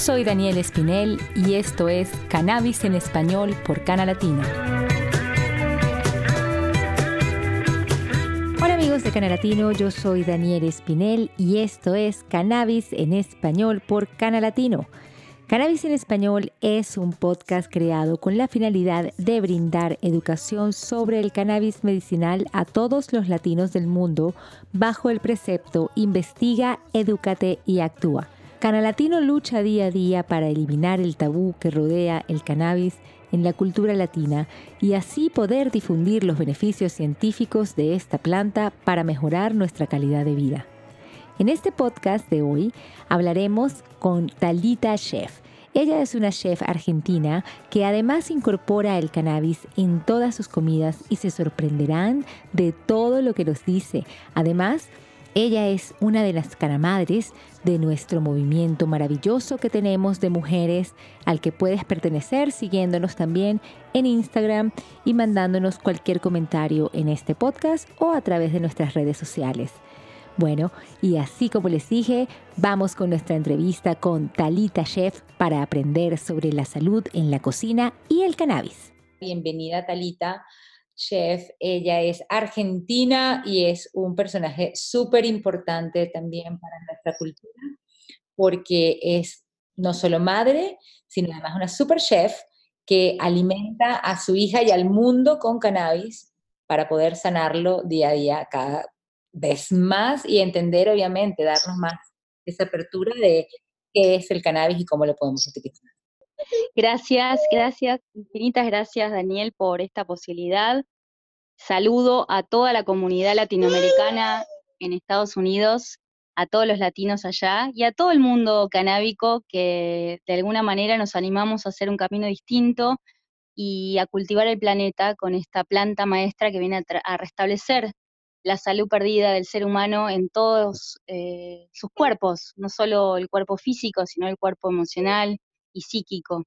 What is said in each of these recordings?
Soy Daniel Espinel y esto es Cannabis en Español por Cana Latina. Hola amigos de Cana Latino, yo soy Daniel Espinel y esto es Cannabis en Español por Cana Latino. Cannabis en Español es un podcast creado con la finalidad de brindar educación sobre el cannabis medicinal a todos los latinos del mundo bajo el precepto Investiga, Edúcate y Actúa Canalatino lucha día a día para eliminar el tabú que rodea el cannabis en la cultura latina y así poder difundir los beneficios científicos de esta planta para mejorar nuestra calidad de vida. En este podcast de hoy hablaremos con Talita Chef. Ella es una chef argentina que además incorpora el cannabis en todas sus comidas y se sorprenderán de todo lo que nos dice. Además, ella es una de las canamadres de nuestro movimiento maravilloso que tenemos de mujeres al que puedes pertenecer siguiéndonos también en Instagram y mandándonos cualquier comentario en este podcast o a través de nuestras redes sociales. Bueno, y así como les dije, vamos con nuestra entrevista con Talita Chef para aprender sobre la salud en la cocina y el cannabis. Bienvenida Talita chef. Ella es argentina y es un personaje súper importante también para nuestra cultura, porque es no solo madre, sino además una super chef que alimenta a su hija y al mundo con cannabis para poder sanarlo día a día cada vez más y entender, obviamente, darnos más esa apertura de qué es el cannabis y cómo lo podemos utilizar. Gracias, gracias, infinitas gracias Daniel por esta posibilidad. Saludo a toda la comunidad latinoamericana en Estados Unidos, a todos los latinos allá y a todo el mundo canábico que de alguna manera nos animamos a hacer un camino distinto y a cultivar el planeta con esta planta maestra que viene a, restablecer la salud perdida del ser humano en todos eh, sus cuerpos, no solo el cuerpo físico, sino el cuerpo emocional y psíquico.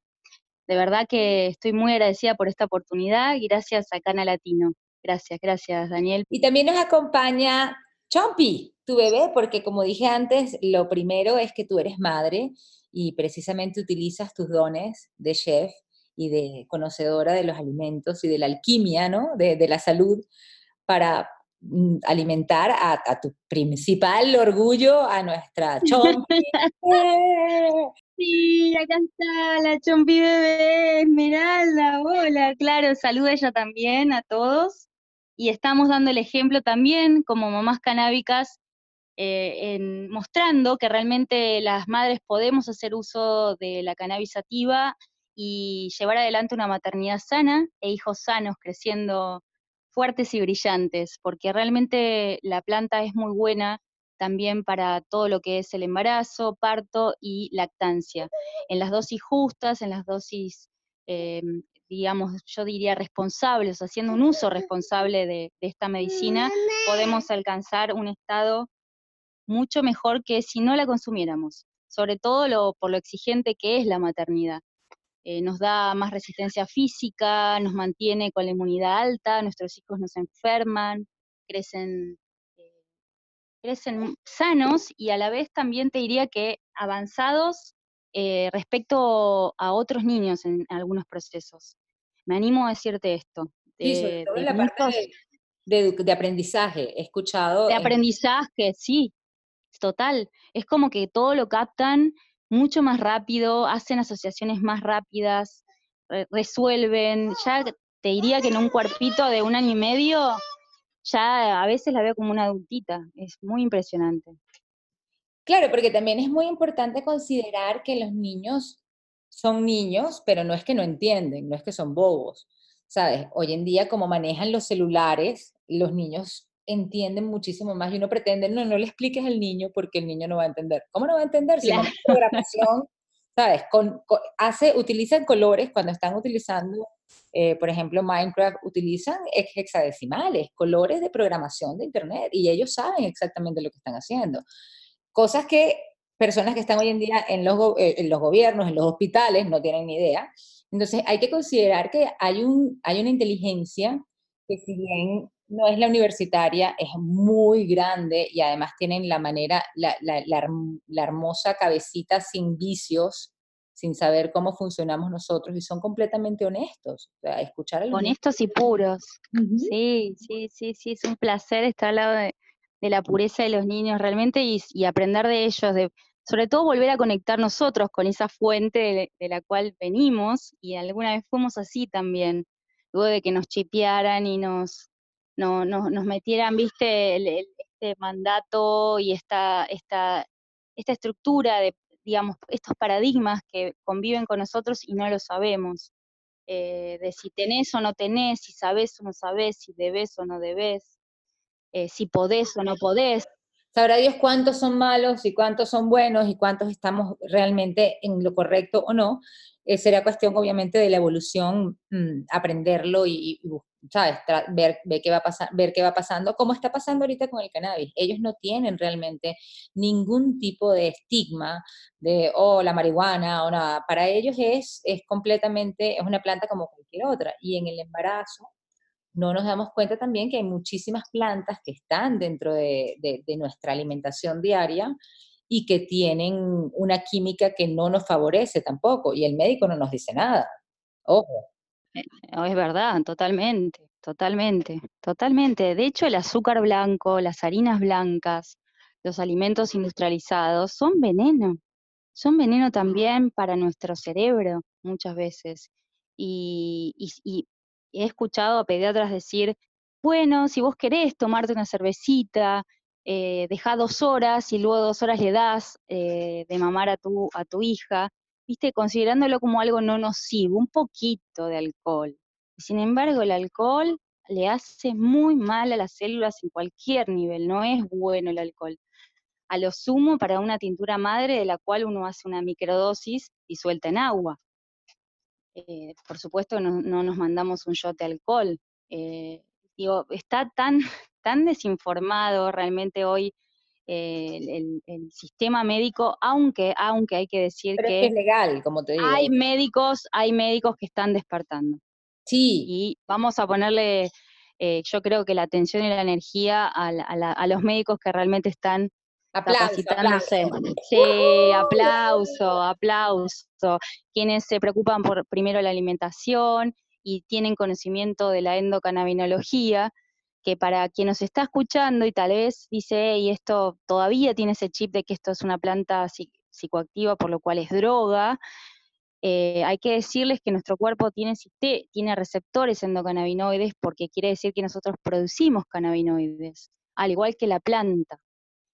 De verdad que estoy muy agradecida por esta oportunidad y gracias a Cana Latino. Gracias, gracias, Daniel. Y también nos acompaña Chompy, tu bebé, porque como dije antes, lo primero es que tú eres madre y precisamente utilizas tus dones de chef y de conocedora de los alimentos y de la alquimia, ¿no? De, la salud para mm, alimentar a, tu principal orgullo, a nuestra Chompy. Sí, acá está la Chompi bebé, Esmeralda, hola, claro, saluda ella también a todos. Y estamos dando el ejemplo también como mamás canábicas, eh, en, mostrando que realmente las madres podemos hacer uso de la cannabis sativa y llevar adelante una maternidad sana e hijos sanos creciendo fuertes y brillantes, porque realmente la planta es muy buena también para todo lo que es el embarazo, parto y lactancia. En las dosis justas, en las dosis eh, digamos, yo diría responsables, haciendo un uso responsable de, esta medicina, podemos alcanzar un estado mucho mejor que si no la consumiéramos, sobre todo por lo exigente que es la maternidad. Eh, nos da más resistencia física, nos mantiene con la inmunidad alta, nuestros hijos no se enferman, crecen, crecen sanos y a la vez también te diría que avanzados eh, respecto a otros niños en algunos procesos me animo a decirte esto. Sí, sobre todo en la parte de, aprendizaje, he escuchado. De aprendizaje, sí, total. Es como que todo lo captan mucho más rápido, hacen asociaciones más rápidas, resuelven. Ya te diría que en un cuerpito de un año y medio, ya a veces la veo como una adultita. Es muy impresionante. Claro, porque también es muy importante considerar que los niños son niños, pero no es que no entienden, no es que son bobos, ¿sabes? Hoy en día, como manejan los celulares, los niños entienden muchísimo más y uno pretende, no, no le expliques al niño porque el niño no va a entender. ¿Cómo no va a entender si la programación, ¿sabes? Con, utilizan colores cuando están utilizando, eh, por ejemplo, Minecraft, utilizan hexadecimales, colores de programación de Internet y ellos saben exactamente lo que están haciendo. Cosas que personas que están hoy en día en los, eh, en los gobiernos, en los hospitales, no tienen ni idea. Entonces hay que considerar que hay, un, hay una inteligencia que si bien no es la universitaria, es muy grande y además tienen la manera, la, la, la, hermosa cabecita sin vicios sin saber cómo funcionamos nosotros y son completamente honestos. O sea, escuchar a los Honestos y puros. Sí, sí, sí, sí, es un placer estar al lado de, la pureza de los niños realmente y, aprender de ellos, de, sobre todo volver a conectar nosotros con esa fuente de, la cual venimos y alguna vez fuimos así también, luego de que nos chipearan y nos, no, nos metieran, viste, el, este mandato y esta, esta, esta estructura de digamos, estos paradigmas que conviven con nosotros y no lo sabemos. Eh, de si tenés o no tenés, si sabés o no sabés, si debes o no debes, eh, si podés o no podés. Sabrá Dios cuántos son malos y cuántos son buenos y cuántos estamos realmente en lo correcto o no. Eh, será cuestión, obviamente, de la evolución, mm, aprenderlo y, y, ¿sabes? ver, ver, qué va a ver qué va pasando, como está pasando ahorita con el cannabis. Ellos no tienen realmente ningún tipo de estigma de, oh, la marihuana o nada. Para ellos es, es completamente, es una planta como cualquier otra. Y en el embarazo, no nos damos cuenta también que hay muchísimas plantas que están dentro de, de, nuestra alimentación diaria y que tienen una química que no nos favorece tampoco. Y el médico no nos dice nada. Ojo. Es verdad, totalmente, totalmente, totalmente. De hecho, el azúcar blanco, las harinas blancas, los alimentos industrializados son veneno. Son veneno también para nuestro cerebro muchas veces. Y, he escuchado a pediatras decir, bueno, si vos querés tomarte una cervecita, eh, deja dos horas y luego dos horas le das eh, de mamar a tu, a tu hija, viste, considerándolo como algo no nocivo, un poquito de alcohol. Sin embargo, el alcohol le hace muy mal a las células en cualquier nivel, no es bueno el alcohol. A lo sumo para una tintura madre de la cual uno hace una microdosis y suelta en agua. Eh, por supuesto no, nos mandamos un shot de alcohol. Eh, digo, está tan, tan desinformado realmente hoy el, sistema médico, aunque, aunque hay que decir que, es legal, como te digo. Hay médicos, hay médicos que están despertando. Sí. Y vamos a ponerle, eh, yo creo que la atención y la energía a, los médicos que realmente están capacitándose. Sí, aplauso, aplauso. Quienes se preocupan por primero la alimentación y tienen conocimiento de la endocannabinología, que para quien nos está escuchando y tal vez dice, y esto todavía tiene ese chip de que esto es una planta psicoactiva, por lo cual es droga, eh, hay que decirles que nuestro cuerpo tiene, tiene receptores endocannabinoides porque quiere decir que nosotros producimos cannabinoides, al igual que la planta.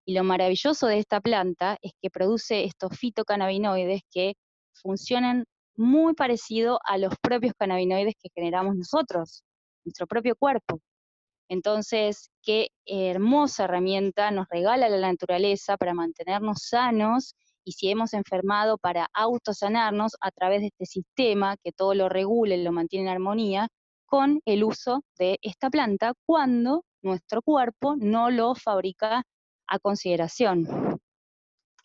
Y lo maravilloso de esta planta es que produce estos fitocannabinoides que funcionan muy parecido a los propios cannabinoides que generamos nosotros, nuestro propio cuerpo. Entonces, qué hermosa herramienta nos regala la naturaleza para mantenernos sanos y si hemos enfermado para autosanarnos a través de este sistema que todo lo regula y lo mantiene en armonía con el uso de esta planta cuando nuestro cuerpo no lo fabrica a consideración.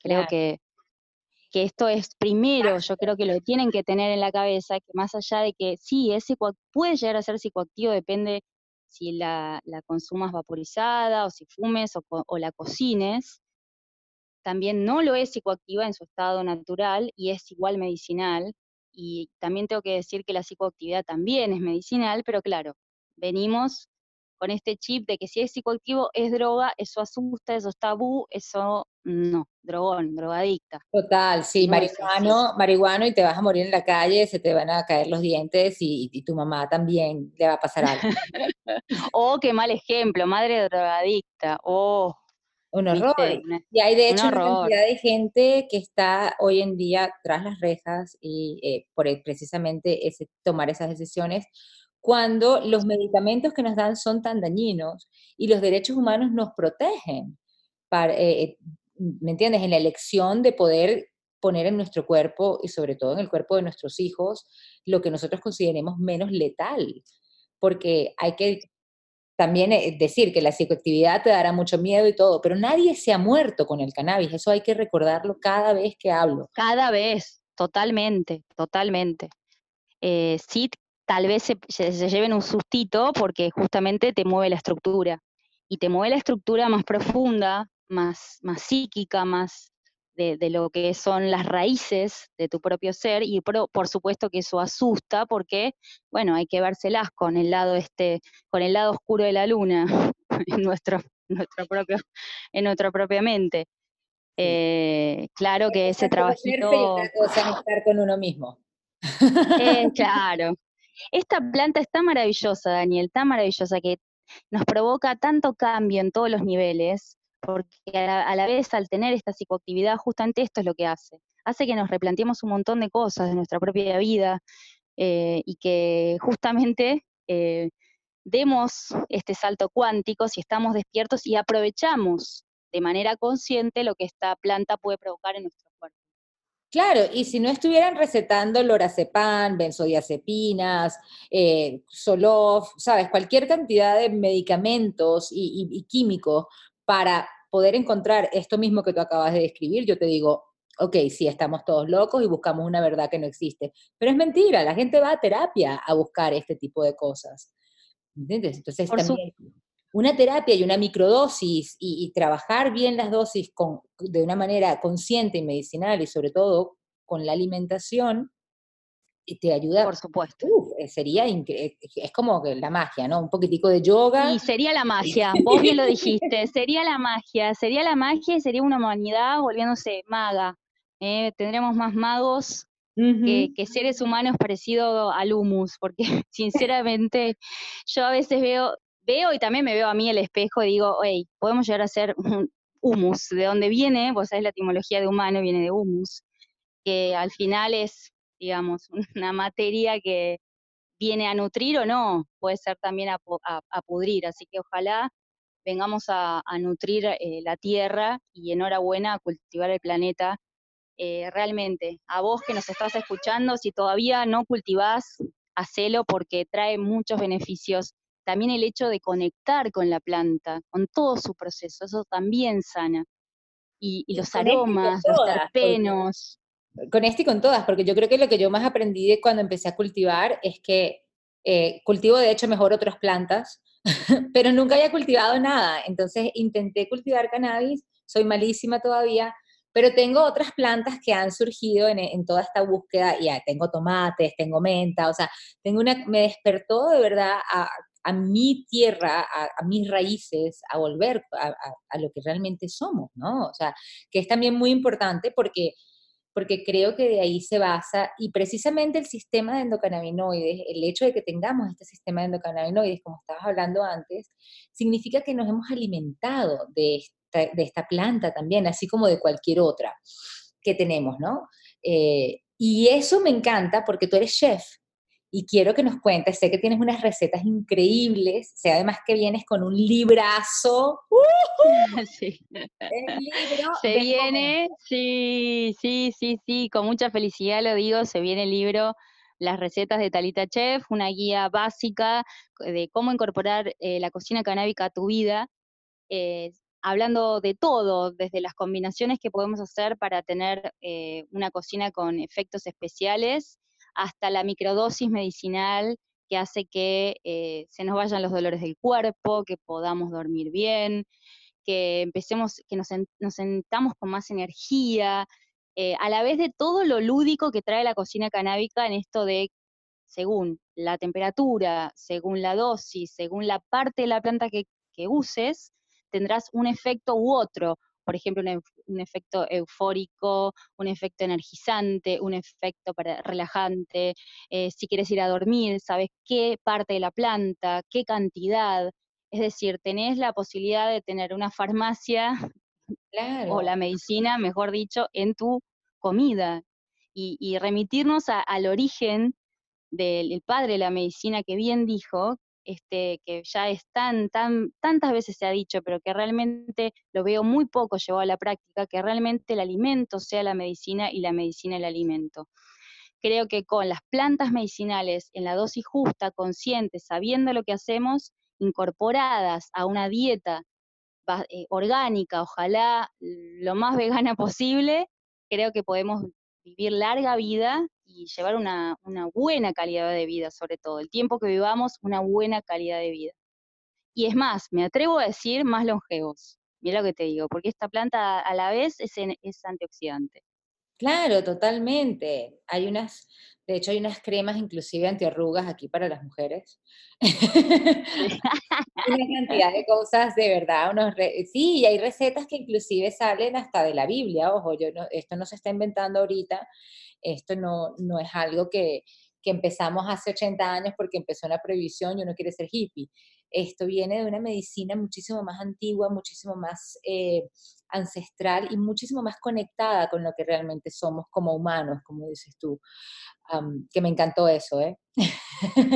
Creo que, que, esto es primero, yo creo que lo tienen que tener en la cabeza, que más allá de que sí, ese puede llegar a ser psicoactivo, depende si la, consumas vaporizada o si fumes o, la cocines, también no lo es psicoactiva en su estado natural y es igual medicinal. Y también tengo que decir que la psicoactividad también es medicinal, pero claro, venimos con este chip de que si es psicoactivo es droga, eso asusta, eso es tabú, eso no, drogón, drogadicta. Total, sí, marihuano, marihuano y te vas a morir en la calle, se te van a caer los dientes y, tu mamá también le va a pasar algo. oh, qué mal ejemplo, madre drogadicta, oh. Un horror. y hay de hecho una cantidad de gente que está hoy en día tras las rejas y eh, por precisamente ese, tomar esas decisiones cuando los medicamentos que nos dan son tan dañinos y los derechos humanos nos protegen. Para, eh, eh, ¿me entiendes? En la elección de poder poner en nuestro cuerpo y sobre todo en el cuerpo de nuestros hijos lo que nosotros consideremos menos letal, porque hay que también eh, decir que la psicoactividad te dará mucho miedo y todo, pero nadie se ha muerto con el cannabis, eso hay que recordarlo cada vez que hablo. Cada vez, totalmente, totalmente. Eh, sí, tal vez se, se, lleven un sustito porque justamente te mueve la estructura, y te mueve la estructura más profunda, más, más psíquica, más, de, lo que son las raíces de tu propio ser y por, supuesto que eso asusta porque, bueno, hay que vérselas con el lado este, con el lado oscuro de la luna en nuestro, nuestro propio, en nuestra propia mente. Eh, claro que ese trabajito... estar con uno mismo. Eh, claro. Esta planta está maravillosa, Daniel, tan maravillosa que nos provoca tanto cambio en todos los niveles, porque a la, vez al tener esta psicoactividad, justamente esto es lo que hace. Hace que nos replanteemos un montón de cosas de nuestra propia vida eh, y que justamente eh, demos este salto cuántico si estamos despiertos y aprovechamos de manera consciente lo que esta planta puede provocar en nuestro cuerpo. Claro, y si no estuvieran recetando lorazepam, benzodiazepinas, eh, Solof, sabes, cualquier cantidad de medicamentos y químicos para poder encontrar esto mismo que tú acabas de describir, yo te digo, ok, sí, estamos todos locos y buscamos una verdad que no existe. Pero es mentira, la gente va a terapia a buscar este tipo de cosas. ¿Entiendes? Entonces también una terapia y una microdosis y, trabajar bien las dosis con, de una manera consciente y medicinal y sobre todo con la alimentación, y te ayuda. Por supuesto. Eh, sería eh, es como la magia, ¿no? Un poquitico de yoga. Y sería la magia, vos bien lo dijiste, sería la magia, sería la magia y sería una humanidad volviéndose maga. ¿eh? tendremos más magos que, seres humanos parecidos al humus, porque sinceramente yo a veces veo, veo y también me veo a mí el espejo y digo, hey, podemos llegar a ser un humus, de dónde viene, vos sabés la etimología de humano, viene de humus, que al final es digamos, una materia que viene a nutrir o no, puede ser también a, pudrir, así que ojalá vengamos a, nutrir eh, la tierra y enhorabuena a cultivar el planeta. Eh, realmente, a vos que nos estás escuchando, si todavía no cultivás, hacelo porque trae muchos beneficios. También el hecho de conectar con la planta, con todo su proceso, eso también sana. Y, los aromas, los terpenos con este y con todas, porque yo creo que lo que yo más aprendí de cuando empecé a cultivar es que eh, cultivo de hecho mejor otras plantas, pero nunca había cultivado nada. Entonces intenté cultivar cannabis, soy malísima todavía, pero tengo otras plantas que han surgido en, toda esta búsqueda. Ya tengo tomates, tengo menta, o sea, tengo una, me despertó de verdad a, mi tierra, a, mis raíces, a volver a, a, lo que realmente somos, ¿no? O sea, que es también muy importante porque porque creo que de ahí se basa, y precisamente el sistema de endocannabinoides, el hecho de que tengamos este sistema de endocannabinoides, como estabas hablando antes, significa que nos hemos alimentado de esta, planta también, así como de cualquier otra que tenemos, ¿no? Eh, y eso me encanta porque tú eres chef, y quiero que nos cuentes, sé que tienes unas recetas increíbles, sé además que vienes con un librazo. Sí. se viene, sí, sí, sí, sí, con mucha felicidad lo digo, se viene el libro Las recetas de Talita Chef, una guía básica de cómo incorporar eh, la cocina canábica a tu vida. Eh, hablando de todo, desde las combinaciones que podemos hacer para tener eh, una cocina con efectos especiales hasta la microdosis medicinal que hace que eh, se nos vayan los dolores del cuerpo, que podamos dormir bien, que empecemos, que nos, sentamos con más energía, eh, a la vez de todo lo lúdico que trae la cocina canábica en esto de, según la temperatura, según la dosis, según la parte de la planta que uses, tendrás un efecto u otro, por ejemplo, un, efecto eufórico, un efecto energizante, un efecto para, relajante. Eh, si quieres ir a dormir, sabes qué parte de la planta, qué cantidad. Es decir, tenés la posibilidad de tener una farmacia o la medicina, mejor dicho, en tu comida y, remitirnos al origen del padre de la medicina que bien dijo, este, que ya es tan, tan, tantas veces se ha dicho, pero que realmente lo veo muy poco llevado a la práctica, que realmente el alimento sea la medicina y la medicina el alimento. Creo que con las plantas medicinales en la dosis justa, conscientes, sabiendo lo que hacemos, incorporadas a una dieta eh, orgánica, ojalá lo más vegana posible, creo que podemos vivir larga vida y llevar una, buena calidad de vida, sobre todo. El tiempo que vivamos, una buena calidad de vida. Y es más, me atrevo a decir más longevos. Mira lo que te digo, porque esta planta a la vez es, es antioxidante. Claro, totalmente. Hay unas, de hecho hay unas cremas inclusive antiarrugas aquí para las mujeres. Una cantidad de cosas de verdad. Unos sí, y hay recetas que inclusive salen hasta de la Biblia. Ojo, yo no, esto no se está inventando ahorita. Esto no, no es algo que, que empezamos hace 80 años porque empezó una prohibición y uno quiere ser hippie. Esto viene de una medicina muchísimo más antigua, muchísimo más eh, ancestral y muchísimo más conectada con lo que realmente somos como humanos, como dices tú. que me encantó eso, ¿eh?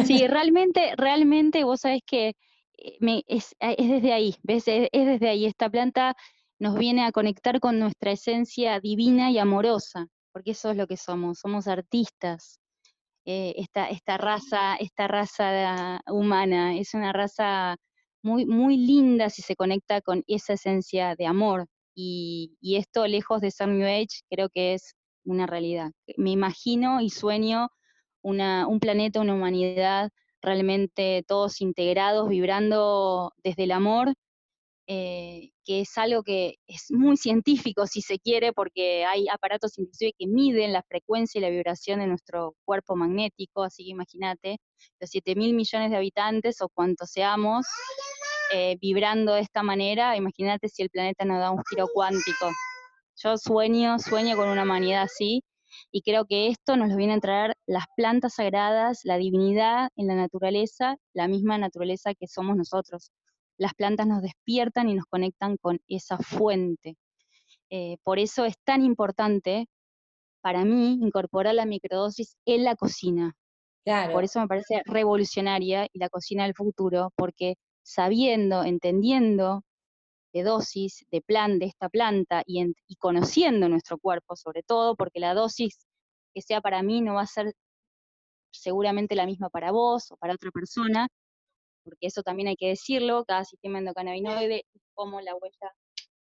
Sí, realmente, realmente vos sabés que eh, es, desde ahí, ¿ves? es desde ahí. Esta planta nos viene a conectar con nuestra esencia divina y amorosa, porque eso es lo que somos, somos artistas, eh, esta, esta, raza, esta raza humana. Es una raza muy, muy linda si se conecta con esa esencia de amor. Y, esto, lejos de ser New Age, creo que es una realidad. Me imagino y sueño una, un planeta, una humanidad realmente todos integrados, vibrando desde el amor eh, que es algo que es muy científico, si se quiere, porque hay aparatos inclusive que miden la frecuencia y la vibración de nuestro cuerpo magnético, así que imagínate, los 7 mil millones de habitantes o cuantos seamos, eh, vibrando de esta manera, imagínate si el planeta nos da un giro cuántico. Yo sueño, sueño con una humanidad así, y creo que esto nos lo vienen a traer las plantas sagradas, la divinidad en la naturaleza, la misma naturaleza que somos nosotros las plantas nos despiertan y nos conectan con esa fuente. Eh, por eso es tan importante para mí incorporar la microdosis en la cocina. Por eso me parece revolucionaria y la cocina del futuro, porque sabiendo, entendiendo de dosis, de plan de esta planta y, y conociendo nuestro cuerpo sobre todo, porque la dosis que sea para mí no va a ser seguramente la misma para vos o para otra persona, porque eso también hay que decirlo, cada sistema endocannabinoide es como la huella,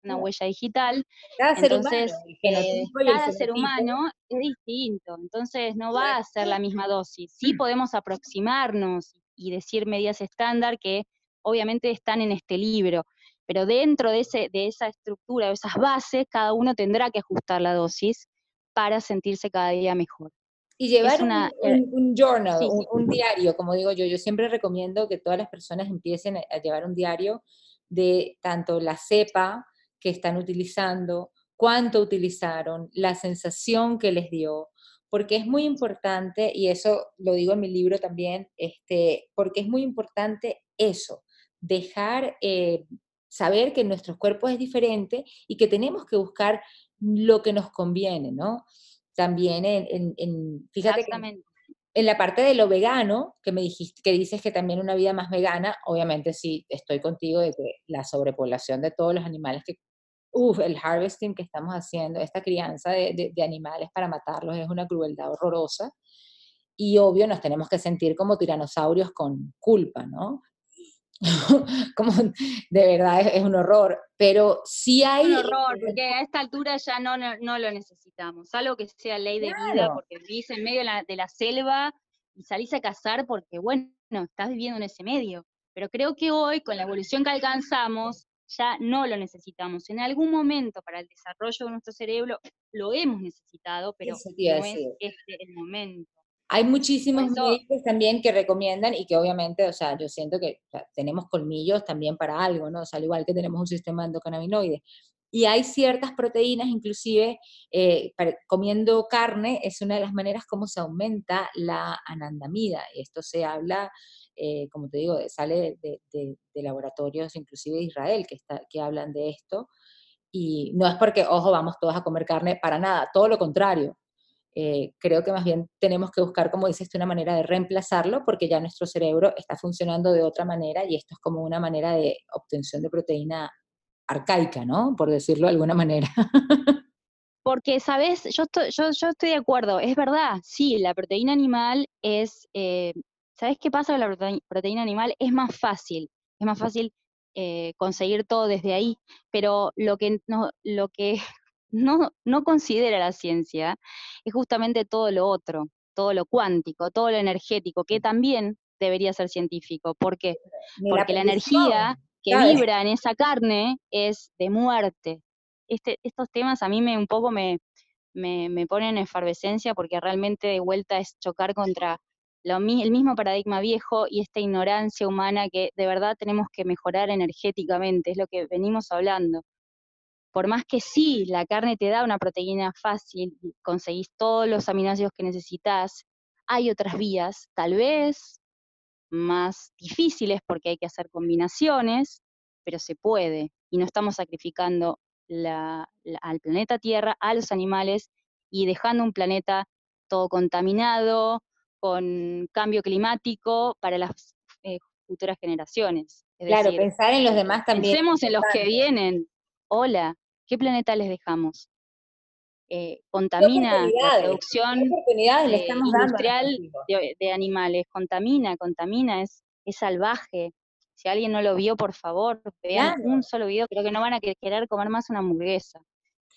una huella digital. Cada Entonces, eh, cada ser humano es distinto, entonces no va a ser la misma dosis. Sí podemos aproximarnos y decir medidas estándar que obviamente están en este libro, pero dentro de, ese, de esa estructura, de esas bases, cada uno tendrá que ajustar la dosis para sentirse cada día mejor. Y llevar eh, un, journal, un, diario, como digo yo, yo siempre recomiendo que todas las personas empiecen a llevar un diario de tanto la cepa que están utilizando, cuánto utilizaron, la sensación que les dio, porque es muy importante, y eso lo digo en mi libro también, este, porque es muy importante eso, dejar eh, saber que nuestro cuerpo es diferente y que tenemos que buscar lo que nos conviene, ¿no? También en, en, fíjate en la parte de lo vegano, que me dijiste, que dices que también una vida más vegana, obviamente sí, estoy contigo de que la sobrepoblación de todos los animales que, uff, el harvesting que estamos haciendo, esta crianza de, de animales para matarlos es una crueldad horrorosa. Y obvio nos tenemos que sentir como tiranosaurios con culpa, ¿no? como de verdad es, un horror, pero sí hay... Un horror, porque a esta altura ya no, no, lo necesitamos, algo que sea ley de vida, porque vivís en medio de la, selva y salís a cazar porque, bueno, estás viviendo en ese medio. Pero creo que hoy, con la evolución que alcanzamos, ya no lo necesitamos. En algún momento para el desarrollo de nuestro cerebro lo hemos necesitado, pero no es este el momento. Hay muchísimos médicos también que recomiendan y que obviamente, o sea, yo siento que tenemos colmillos también para algo, ¿no? O sea, al igual que tenemos un sistema endocannabinoide. Y hay ciertas proteínas, inclusive eh, comiendo carne es una de las maneras como se aumenta la anandamida. Esto se habla, eh, como te digo, sale de, de, laboratorios inclusive de Israel que, está, que hablan de esto. Y no es porque, ojo, vamos todos a comer carne para nada, todo lo contrario. Eh, creo que más bien tenemos que buscar, como dices, una manera de reemplazarlo porque ya nuestro cerebro está funcionando de otra manera y esto es como una manera de obtención de proteína arcaica, ¿no? Por decirlo de alguna manera. Porque, ¿sabes? Yo estoy, yo, yo estoy de acuerdo, es verdad, sí, la proteína animal es, eh, ¿sabes qué pasa con la proteína animal? Es más fácil, es más fácil eh, conseguir todo desde ahí, pero lo que, no, lo que no, no considera la ciencia es justamente todo lo otro, todo lo cuántico, todo lo energético, que también debería ser científico. ¿Por qué? Porque la, energía que vibra en esa carne es de muerte. Este, estos temas a mí me un poco me, me, me ponen en efervescencia porque realmente de vuelta es chocar contra lo, el mismo paradigma viejo y esta ignorancia humana que de verdad tenemos que mejorar energéticamente, es lo que venimos hablando. Por más que sí, la carne te da una proteína fácil, conseguís todos los aminoácidos que necesitas, hay otras vías, tal vez más difíciles porque hay que hacer combinaciones, pero se puede y no estamos sacrificando al planeta Tierra, a los animales y dejando un planeta todo contaminado, con cambio climático para las eh, futuras generaciones. claro, pensar en los demás también. Pensemos en los que vienen. Hola, ¿qué planeta les dejamos? Eh, contamina la producción eh, industrial de, animales, contamina, contamina, es, es salvaje. Si alguien no lo vio, por favor, vean un solo video, creo que no van a querer comer más una hamburguesa.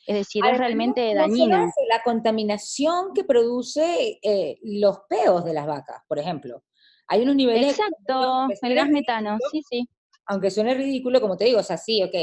Es decir, es realmente dañino. la contaminación que produce eh, los peos de las vacas, por ejemplo. Hay unos niveles... Exacto, el gas metano, sí, sí. Aunque suene ridículo, como te digo, o sea, sí, ok,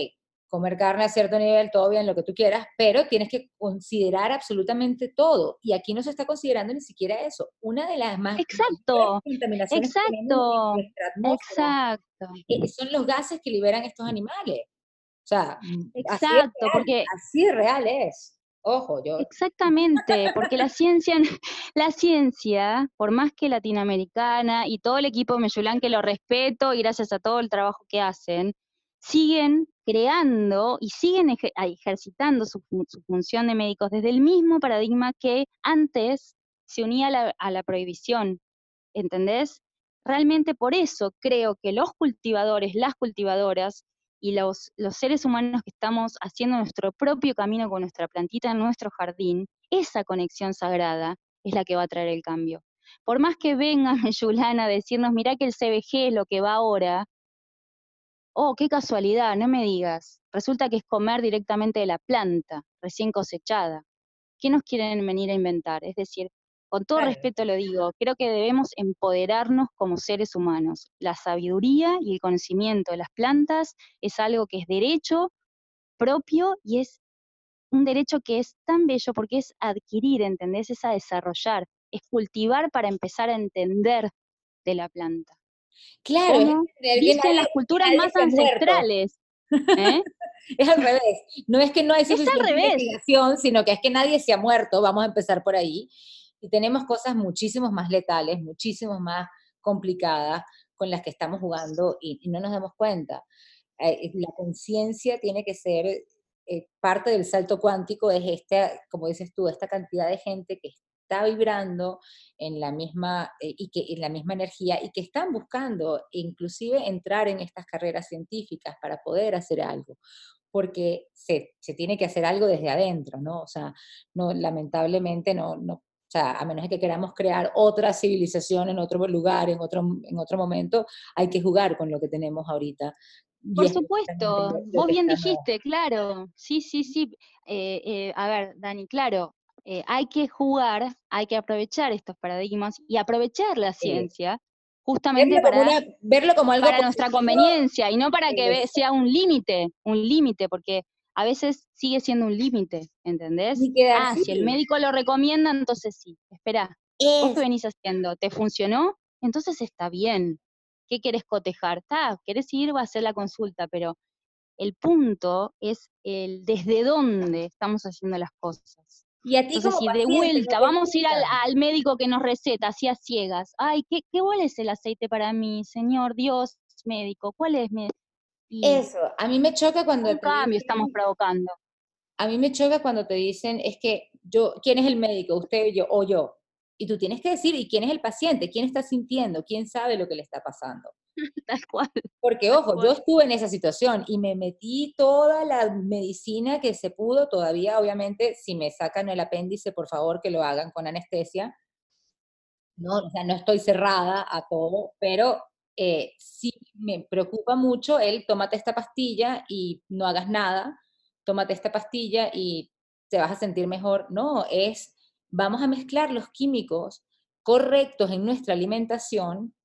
comer carne a cierto nivel, todo bien, lo que tú quieras, pero tienes que considerar absolutamente todo. Y aquí no se está considerando ni siquiera eso. Una de las más exacto, contaminaciones exacto, exacto. Eh, son los gases que liberan estos animales. O sea, mm, exacto, porque así real es. Ojo, yo. Exactamente, porque la ciencia, la ciencia, por más que latinoamericana y todo el equipo de Meyulán que lo respeto y gracias a todo el trabajo que hacen, siguen creando y siguen ejercitando su, función de médicos desde el mismo paradigma que antes se unía a la, prohibición. ¿Entendés? Realmente por eso creo que los cultivadores, las cultivadoras y los, los seres humanos que estamos haciendo nuestro propio camino con nuestra plantita en nuestro jardín, esa conexión sagrada es la que va a traer el cambio. Por más que venga Yulana a decirnos, mirá que el CBG es lo que va ahora, oh, qué casualidad, no me digas, resulta que es comer directamente de la planta, recién cosechada. ¿Qué nos quieren venir a inventar? Es decir, con todo respeto lo digo, creo que debemos empoderarnos como seres humanos. La sabiduría y el conocimiento de las plantas es algo que es derecho propio y es un derecho que es tan bello porque es adquirir, ¿entendés? Es a desarrollar, es cultivar para empezar a entender de la planta. Claro, dicen las culturas más ancestrales. ¿eh? es al revés. No es que no hay suficiente investigación, sino que es que nadie se ha muerto. Vamos a empezar por ahí y tenemos cosas muchísimo más letales, muchísimo más complicadas con las que estamos jugando y, no nos damos cuenta. Eh, la conciencia tiene que ser eh, parte del salto cuántico, es esta, como dices tú, esta cantidad de gente que está vibrando en la misma eh, y que en la misma energía y que están buscando inclusive entrar en estas carreras científicas para poder hacer algo porque se, se, tiene que hacer algo desde adentro, ¿no? O sea, no, lamentablemente no, no, o sea, a menos de que queramos crear otra civilización en otro lugar, en otro, en otro momento, hay que jugar con lo que tenemos ahorita. Por supuesto, vos bien dijiste, claro, sí, sí, sí. Eh, eh, a ver, Dani, claro, eh, hay que jugar, hay que aprovechar estos paradigmas y aprovechar la ciencia justamente para, verlo como algo para nuestra conveniencia y no para que sea un límite, un límite, porque a veces sigue siendo un límite, ¿entendés? Ah, si el médico lo recomienda, entonces sí. Espera, ¿vos qué venís haciendo? ¿Te funcionó? Entonces está bien. ¿Qué querés cotejar? Querés ir, va a hacer la consulta, pero el punto es el desde dónde estamos haciendo las cosas. Y a ti Entonces, si de vuelta, vamos a ir al, médico que nos receta, así a ciegas. Ay, ¿qué, ¿qué cuál es el aceite para mí, señor Dios médico? ¿Cuál es? mi eso, a mí me choca cuando... Un cambio estamos provocando. A mí me choca cuando te dicen, es que yo, ¿quién es el médico? ¿Usted yo, o yo? Y tú tienes que decir, ¿y quién es el paciente? ¿Quién está sintiendo? ¿Quién sabe lo que le está pasando? Tal cual. Porque, ojo, yo estuve en esa situación y me metí toda la medicina que se pudo. Todavía, obviamente, si me sacan el apéndice, por favor, que lo hagan con anestesia. No, o sea, no estoy cerrada a todo, pero eh, sí me preocupa mucho el tómate esta pastilla y no hagas nada, tómate esta pastilla y te vas a sentir mejor. No, es vamos a mezclar los químicos correctos en nuestra alimentación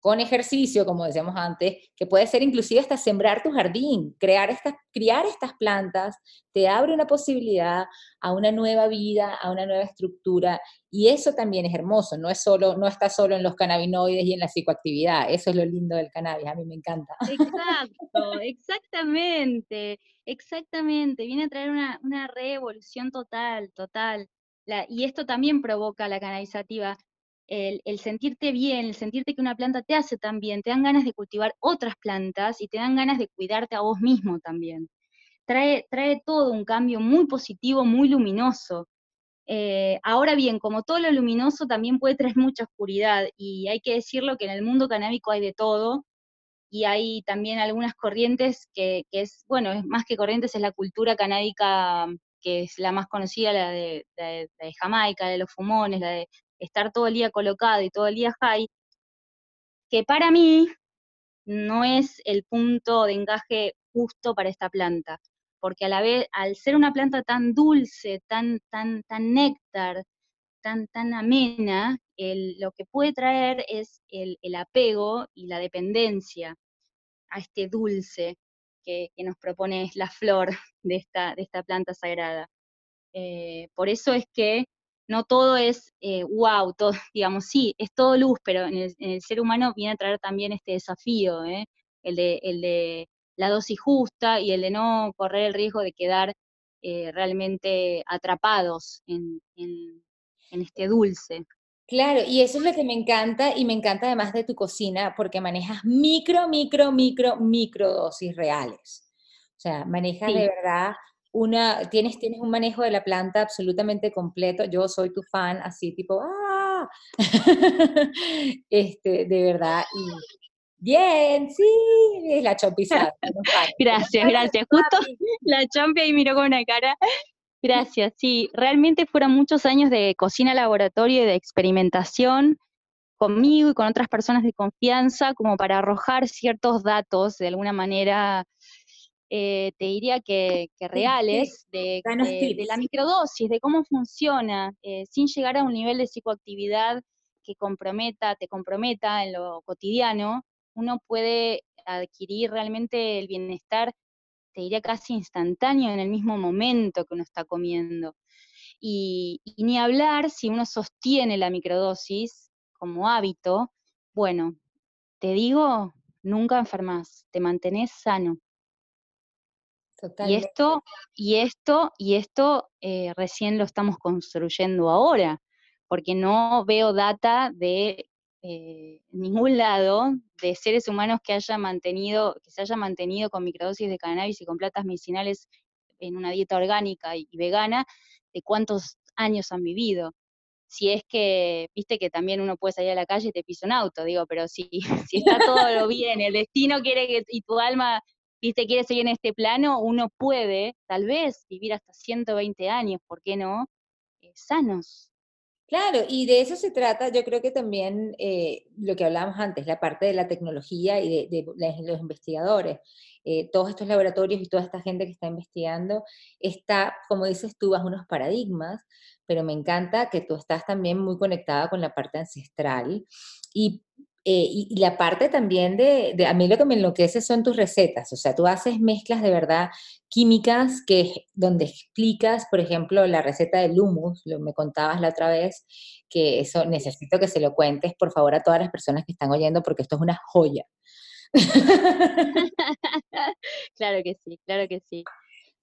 con ejercicio, como decíamos antes, que puede ser inclusive hasta sembrar tu jardín, crear estas, criar estas plantas, te abre una posibilidad a una nueva vida, a una nueva estructura, y eso también es hermoso, no, es solo, no está solo en los cannabinoides y en la psicoactividad, eso es lo lindo del cannabis, a mí me encanta. Exacto, exactamente, exactamente, viene a traer una, una revolución total, total. y esto también provoca la cannabisativa el, sentirte bien, el sentirte que una planta te hace tan bien, te dan ganas de cultivar otras plantas y te dan ganas de cuidarte a vos mismo también. Trae, trae todo un cambio muy positivo, muy luminoso. Eh, ahora bien, como todo lo luminoso también puede traer mucha oscuridad y hay que decirlo que en el mundo canábico hay de todo y hay también algunas corrientes que, es, bueno, es más que corrientes, es la cultura canábica que es la más conocida, la de, de, Jamaica, la de los fumones, la de estar todo el día colocado y todo el día high, que para mí no es el punto de encaje justo para esta planta, porque a la vez, al ser una planta tan dulce, tan, tan, tan néctar, tan, tan amena, lo que puede traer es el, apego y la dependencia a este dulce que, nos propone la flor de esta, de esta planta sagrada. Eh, por eso es que no todo es wow, eh, todo, digamos, sí, es todo luz, pero en el, ser humano viene a traer también este desafío, ¿eh? el, de, el de la dosis justa y el de no correr el riesgo de quedar eh, realmente atrapados en, este dulce. Claro, y eso es lo que me encanta y me encanta además de tu cocina porque manejas micro, micro, micro, micro dosis reales. O sea, manejas de verdad una, tienes, tienes un manejo de la planta absolutamente completo. Yo soy tu fan, así tipo, ¡ah! este, de verdad. Y bien, sí, es la chompizada. gracias, gracias. Justo la chompi ahí miró con una cara. Gracias, sí, realmente fueron muchos años de cocina laboratorio y de experimentación conmigo y con otras personas de confianza, como para arrojar ciertos datos de alguna manera eh, te diría que, reales, de, la microdosis, de cómo funciona, eh, sin llegar a un nivel de psicoactividad que comprometa, te comprometa en lo cotidiano, uno puede adquirir realmente el bienestar, te diría casi instantáneo en el mismo momento que uno está comiendo. Y, y ni hablar si uno sostiene la microdosis como hábito, bueno, te digo, nunca enfermas, te mantenés sano. Y esto, y esto, y esto eh, recién lo estamos construyendo ahora, porque no veo data de eh, ningún lado de seres humanos que haya mantenido, que se haya mantenido con microdosis de cannabis y con plantas medicinales en una dieta orgánica y, vegana, de cuántos años han vivido. Si es que, viste que también uno puede salir a la calle y te pisa un auto, digo, pero si, si está todo lo bien, el destino quiere que, y tu alma y te quiere seguir en este plano, uno puede tal vez vivir hasta 120 años, ¿por qué no? Eh, sanos. Claro, y de eso se trata, yo creo que también eh, lo que hablábamos antes, la parte de la tecnología y de, los investigadores, eh, todos estos laboratorios y toda esta gente que está investigando, está, como dices tú, bajo unos paradigmas, pero me encanta que tú estás también muy conectada con la parte ancestral y eh, y, la parte también de, a mí lo que me enloquece son tus recetas, o sea, tú haces mezclas de verdad químicas que donde explicas, por ejemplo, la receta del humus, lo me contabas la otra vez, que eso necesito que se lo cuentes, por favor, a todas las personas que están oyendo, porque esto es una joya. claro que sí, claro que sí.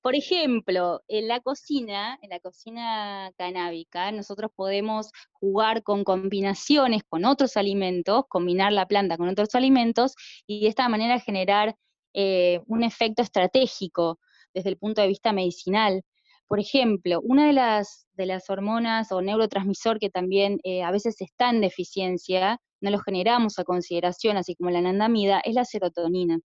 Por ejemplo, en la cocina, en la cocina canábica, nosotros podemos jugar con combinaciones con otros alimentos, combinar la planta con otros alimentos y de esta manera generar eh, un efecto estratégico desde el punto de vista medicinal. Por ejemplo, una de las, hormonas o neurotransmisor que también eh, a veces está en deficiencia, no lo generamos a consideración, así como la anandamida, es la serotonina.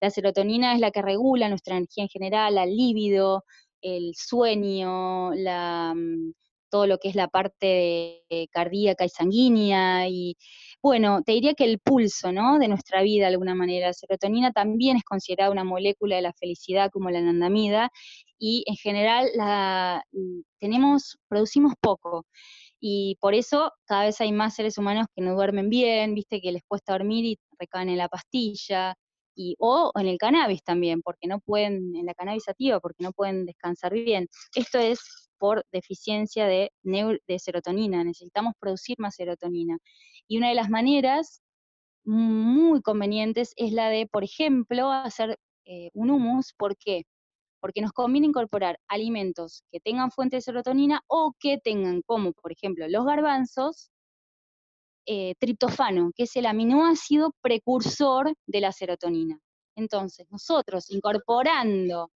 La serotonina es la que regula nuestra energía en general, la líbido, el sueño, mm, todo lo que es la parte cardíaca y sanguínea y bueno, te diría que el pulso, ¿no? De nuestra vida de alguna manera. La serotonina también es considerada una molécula de la felicidad como la anandamida y en general mm, tenemos, producimos poco. Y por eso cada vez hay más seres humanos que no duermen bien, viste que les cuesta dormir y recaen en la pastilla, o en el cannabis también, porque no pueden, en la cannabis sativa, porque no pueden descansar bien. Esto es por deficiencia de, de serotonina, necesitamos producir más serotonina. Y una de las maneras muy convenientes es la de, por ejemplo, hacer eh, un humus. ¿Por qué? Porque nos conviene incorporar alimentos que tengan fuente de serotonina o que tengan, como por ejemplo los garbanzos, eh, triptofano, que es el aminoácido precursor de la serotonina. Entonces, nosotros incorporando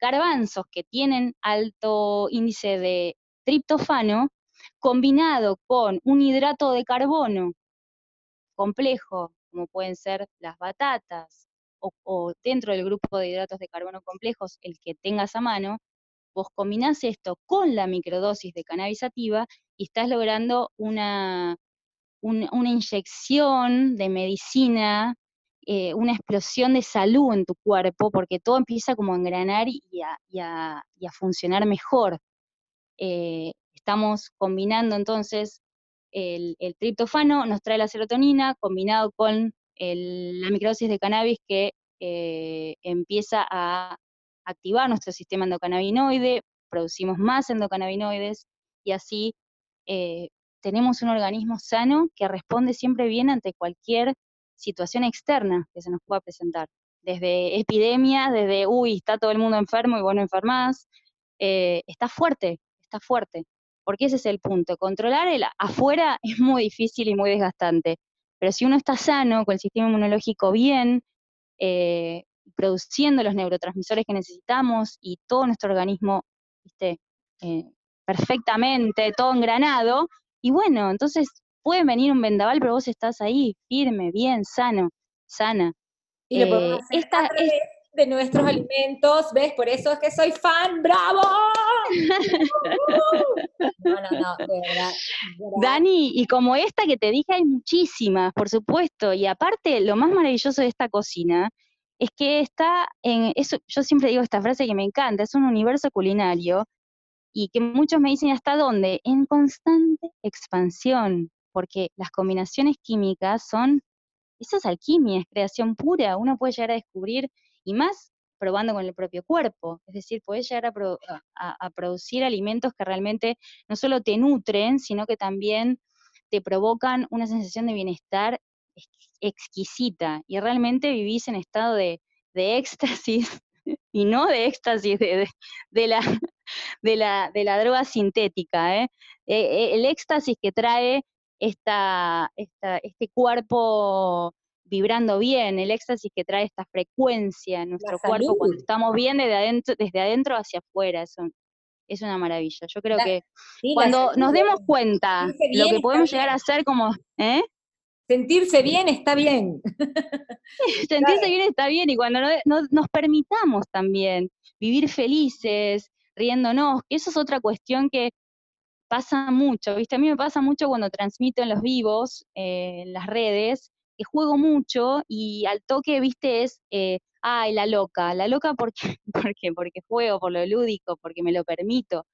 garbanzos que tienen alto índice de triptofano, combinado con un hidrato de carbono complejo, como pueden ser las batatas, o, dentro del grupo de hidratos de carbono complejos, el que tengas a mano, vos combinás esto con la microdosis de cannabis sativa y estás logrando una, una inyección de medicina, eh, una explosión de salud en tu cuerpo, porque todo empieza como a engranar y a, funcionar mejor. Eh, estamos combinando entonces el, triptofano, nos trae la serotonina, combinado con la microdosis de cannabis que eh, empieza a activar nuestro sistema endocannabinoide, producimos más endocannabinoides y así tenemos un organismo sano que responde siempre bien ante cualquier situación externa que se nos pueda presentar. Desde epidemias, desde, uy, está todo el mundo enfermo y vos no enfermás, eh, está fuerte, está fuerte. Porque ese es el punto. Controlar el afuera es muy difícil y muy desgastante. Pero si uno está sano, con el sistema inmunológico bien, eh, produciendo los neurotransmisores que necesitamos y todo nuestro organismo. Eh, perfectamente, todo engranado, y bueno, entonces puede venir un vendaval, pero vos estás ahí, firme, bien, sano, sana. Y lo podemos eh, esta, es, de nuestros alimentos, ¿ves? Por eso es que soy fan, ¡bravo! no, no, no, de verdad, Dani, y como esta que te dije, hay muchísimas, por supuesto, y aparte, lo más maravilloso de esta cocina es que está en, eso, yo siempre digo esta frase que me encanta, es un universo culinario y que muchos me dicen hasta dónde, en constante expansión, porque las combinaciones químicas son, eso es alquimia, es creación pura, uno puede llegar a descubrir, y más probando con el propio cuerpo, es decir, puedes llegar a, producir alimentos que realmente no solo te nutren, sino que también te provocan una sensación de bienestar exquisita, y realmente vivís en estado de, de éxtasis y no de éxtasis de, la, de, la, de la droga sintética. ¿eh? E, e, el éxtasis que trae esta, este cuerpo vibrando bien, el éxtasis que trae esta frecuencia en nuestro cuerpo cuando estamos bien desde adentro, desde adentro hacia afuera. Eso, es una maravilla. Yo creo que cuando nos demos cuenta lo que podemos llegar a hacer como... ¿eh? Sentirse bien está bien. Sentirse bien está bien y cuando nos permitamos también vivir felices, riéndonos, eso es otra cuestión que pasa mucho, ¿viste? A mí me pasa mucho cuando transmito en los vivos, eh, en las redes, que juego mucho y al toque, ¿viste? Es, eh, ay, la loca, la loca porque, porque, porque juego, por lo lúdico, porque me lo permito.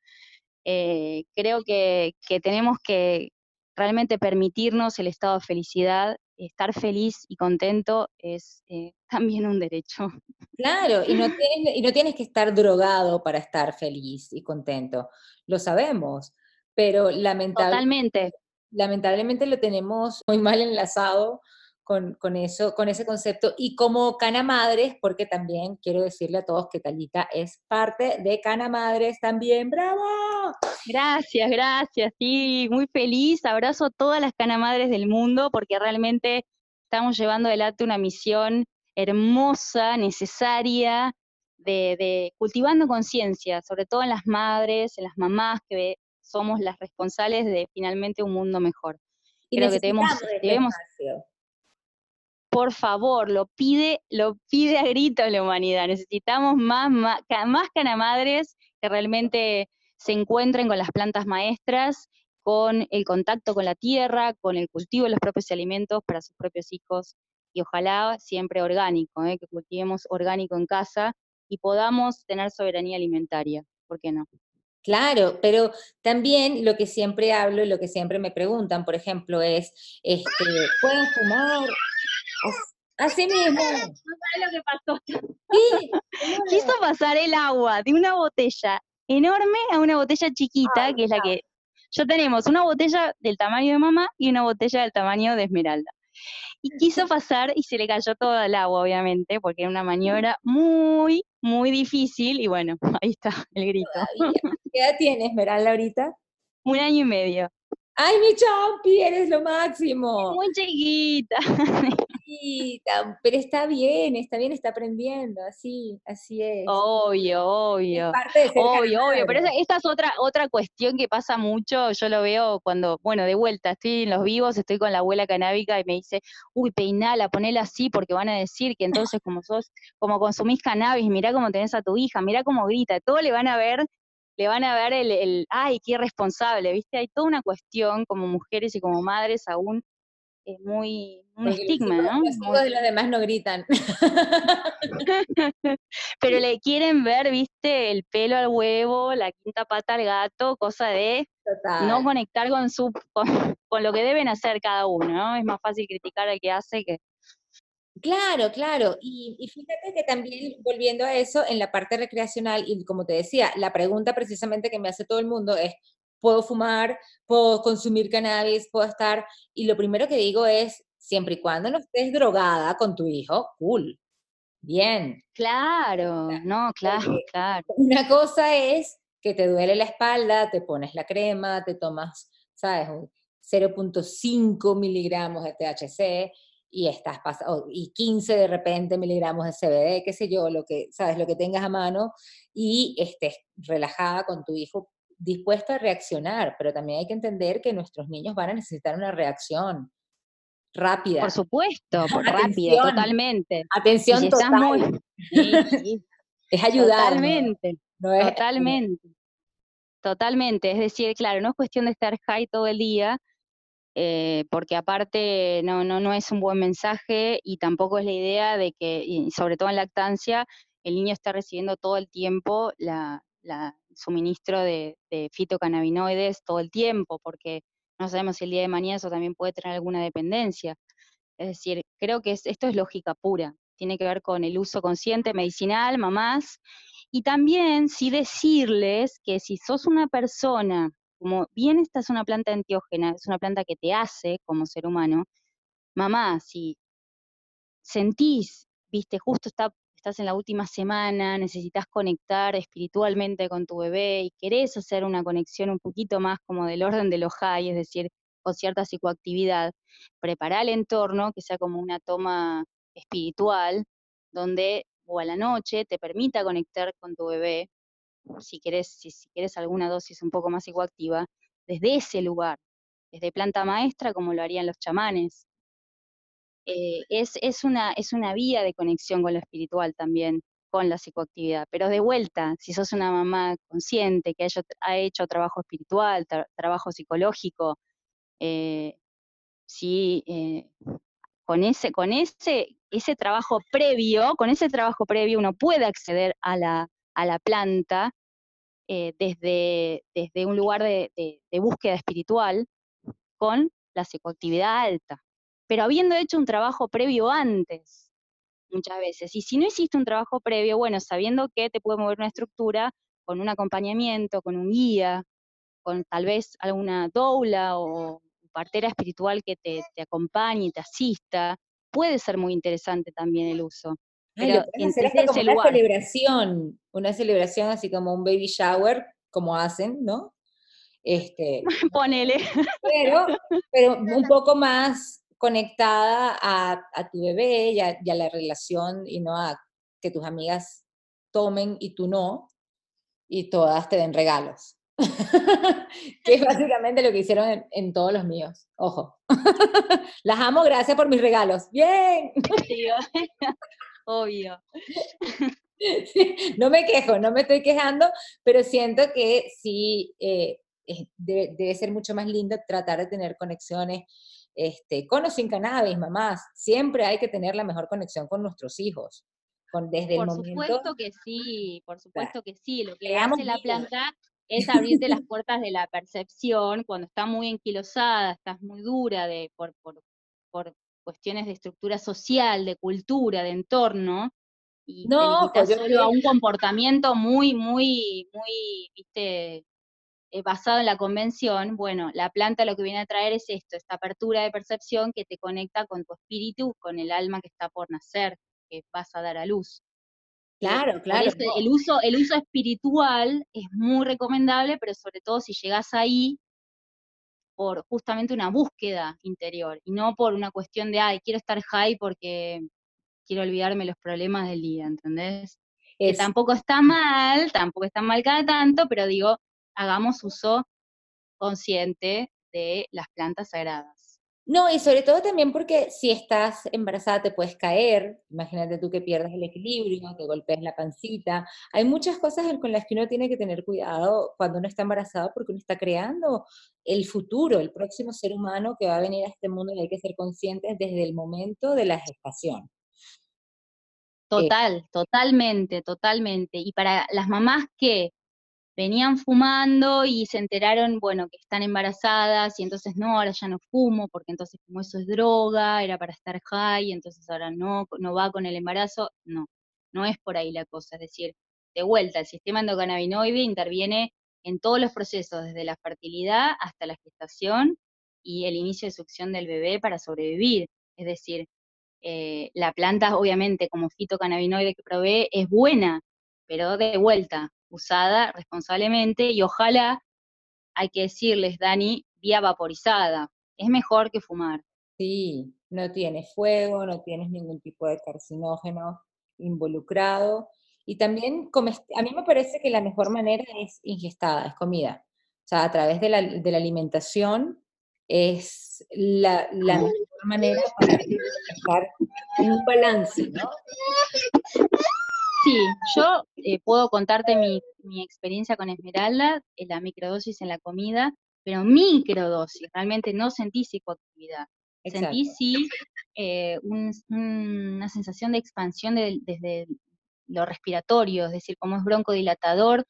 Eh, creo que, que tenemos que, realmente permitirnos el estado de felicidad, estar feliz y contento es eh, también un derecho. Claro, y no, tienes, y no tienes que estar drogado para estar feliz y contento, lo sabemos, pero lamentablemente, lamentablemente lo tenemos muy mal enlazado con, eso, con ese concepto. Y como Cana Madres, porque también quiero decirle a todos que Talita es parte de Cana Madres también. ¡Bravo! Gracias, gracias. Sí, muy feliz. Abrazo a todas las Cana Madres del mundo porque realmente estamos llevando adelante una misión hermosa, necesaria, de, de cultivando conciencia, sobre todo en las madres, en las mamás, que somos las responsables de finalmente un mundo mejor. Y Creo que debemos, debemos por favor, lo pide, lo pide a grito la humanidad. Necesitamos más canamadres que realmente se encuentren con las plantas maestras, con el contacto con la tierra, con el cultivo de los propios alimentos para sus propios hijos y ojalá siempre orgánico, ¿eh? que cultivemos orgánico en casa y podamos tener soberanía alimentaria, ¿por qué no? Claro, pero también lo que siempre hablo y lo que siempre me preguntan, por ejemplo, es, este, ¿pueden fumar? Así mismo. No sabes lo que pasó. Quiso pasar el agua de una botella enorme a una botella chiquita, que es la que... Yo tenemos una botella del tamaño de mamá y una botella del tamaño de Esmeralda. Y quiso pasar y se le cayó todo el agua, obviamente, porque era una maniobra muy, muy difícil. Y bueno, ahí está el grito. ¿Qué edad tiene Esmeralda ahorita? Un año y medio. ¡Ay, mi champi, eres lo máximo! Muy chiquita. pero está bien, está bien, está aprendiendo, así, así es. Obvio, obvio. obvio, obvio, pero esta, es otra, otra cuestión que pasa mucho, yo lo veo cuando, bueno, de vuelta, estoy en los vivos, estoy con la abuela canábica y me dice, uy, peinala, ponela así porque van a decir que entonces como sos, como consumís cannabis, mirá cómo tenés a tu hija, mirá cómo grita, todo le van a ver le van a ver el, el, ay, qué irresponsable, ¿viste? Hay toda una cuestión como mujeres y como madres aún es muy un estigma, ¿no? Los de los demás no gritan. Pero le quieren ver, viste, el pelo al huevo, la quinta pata al gato, cosa de no conectar con su con, lo que deben hacer cada uno, ¿no? Es más fácil criticar al que hace que Claro, claro. Y, y, fíjate que también, volviendo a eso, en la parte recreacional, y como te decía, la pregunta precisamente que me hace todo el mundo es, puedo fumar, puedo consumir cannabis, puedo estar, y lo primero que digo es, siempre y cuando no estés drogada con tu hijo, cool, bien. Claro, no, claro, claro. Una cosa es que te duele la espalda, te pones la crema, te tomas, ¿sabes? 0.5 miligramos de THC y estás pasando, y 15 de repente miligramos de CBD, qué sé yo, lo que, sabes, lo que tengas a mano, y estés relajada con tu hijo dispuesta a reaccionar, pero también hay que entender que nuestros niños van a necesitar una reacción rápida. Por supuesto, por rápida, totalmente. Atención total. Es ayudar. Totalmente, totalmente. Totalmente, es decir, claro, no es cuestión de estar high todo el día, eh, porque aparte no, no, no es un buen mensaje y tampoco es la idea de que, sobre todo en lactancia, el niño está recibiendo todo el tiempo la, suministro de, fitocannabinoides todo el tiempo, porque no sabemos si el día de mañana eso también puede tener alguna dependencia. Es decir, creo que esto es lógica pura, tiene que ver con el uso consciente medicinal, mamás, y también sí decirles que si sos una persona, como bien esta es una planta antiógena, es una planta que te hace como ser humano, mamá, si sentís, viste, justo está estás en la última semana, necesitas conectar espiritualmente con tu bebé y querés hacer una conexión un poquito más como del orden de los high, es decir, con cierta psicoactividad, prepara el entorno que sea como una toma espiritual, donde o a la noche te permita conectar con tu bebé, si quieres, si, si alguna dosis un poco más psicoactiva, desde ese lugar, desde planta maestra como lo harían los chamanes, eh, es, una, es una vía de conexión con lo espiritual también, con la psicoactividad. Pero de vuelta, si sos una mamá consciente que ha hecho, trabajo espiritual, trabajo psicológico, eh, sí, eh, con ese, con ese, ese trabajo previo, con ese trabajo previo uno puede acceder a la, a la planta desde, desde un lugar de búsqueda espiritual con la psicoactividad alta pero habiendo hecho un trabajo previo antes, muchas veces. Y si no hiciste un trabajo previo, bueno, sabiendo que te puede mover una estructura con un acompañamiento, con un guía, con tal vez alguna doula o partera espiritual que te, acompañe y te asista, puede ser muy interesante también el uso. Pero como una celebración, una celebración así como un baby shower, como hacen, ¿no? Este, Ponele. Pero, pero un poco más conectada a, tu bebé y a, la relación y no a que tus amigas tomen y tú no, y todas te den regalos. que es básicamente lo que hicieron en, todos los míos. Ojo. Las amo, gracias por mis regalos. Bien. Obvio. no me quejo, no me estoy quejando, pero siento que sí eh, debe, debe, ser mucho más lindo tratar de tener conexiones este, con o sin cannabis, mamás, siempre hay que tener la mejor conexión con nuestros hijos. Con, desde por el supuesto que sí, por supuesto que sí. Lo que hace la planta es abrirte las puertas de la percepción cuando está muy enquilosada, estás muy dura de, por, por, por cuestiones de estructura social, de cultura, de entorno, y no, te limitas solo a un comportamiento muy, muy, muy, viste, eh, basado en la convención, bueno, la planta lo que viene a traer es esto, esta apertura de percepción que te conecta con tu espíritu, con el alma que está por nacer, que vas a dar a luz. Claro, claro. el, uso, el uso espiritual es muy recomendable, pero sobre todo si llegas ahí por justamente una búsqueda interior y no por una cuestión de, ay, quiero estar high porque quiero olvidarme los problemas del día, ¿entendés? Que tampoco está mal, tampoco está mal cada tanto, pero digo, hagamos uso consciente de las plantas sagradas. No, y sobre todo también porque si estás embarazada te puedes caer, imagínate tú que pierdas el equilibrio, te golpees la pancita. Hay muchas cosas con las que uno tiene que tener cuidado cuando uno está embarazado porque uno está creando el futuro, el próximo ser humano que va a venir a este mundo y hay que ser conscientes desde el momento de la gestación. Total, totalmente, totalmente. Y para las mamás que venían fumando y se enteraron, bueno, que están embarazadas y entonces no, ahora ya no fumo, porque entonces como eso es droga, era para estar high, entonces ahora no, no va con el embarazo, no, no es por ahí la cosa, es decir, de vuelta, el sistema endocannabinoide interviene en todos los procesos, desde la fertilidad hasta la gestación y el inicio de succión del bebé para sobrevivir, es decir, eh, la planta obviamente como fitocannabinoide que provee es buena, pero de vuelta, usada responsablemente y ojalá, hay que decirles, Dani, vía vaporizada. Es mejor que fumar. Sí, no tiene fuego, no tienes ningún tipo de carcinógeno involucrado. Y también, a mí me parece que la mejor manera es ingestada, es comida. O sea, a través de la, de la alimentación es la, la, mejor manera para estar en un balance, ¿no? Sí, yo eh, puedo contarte mi, experiencia con Esmeralda, en la microdosis en la comida, pero microdosis, realmente no sentí psicoactividad. Sentí sí eh, una sensación de expansión desde lo respiratorio, es decir, como es broncodilatador,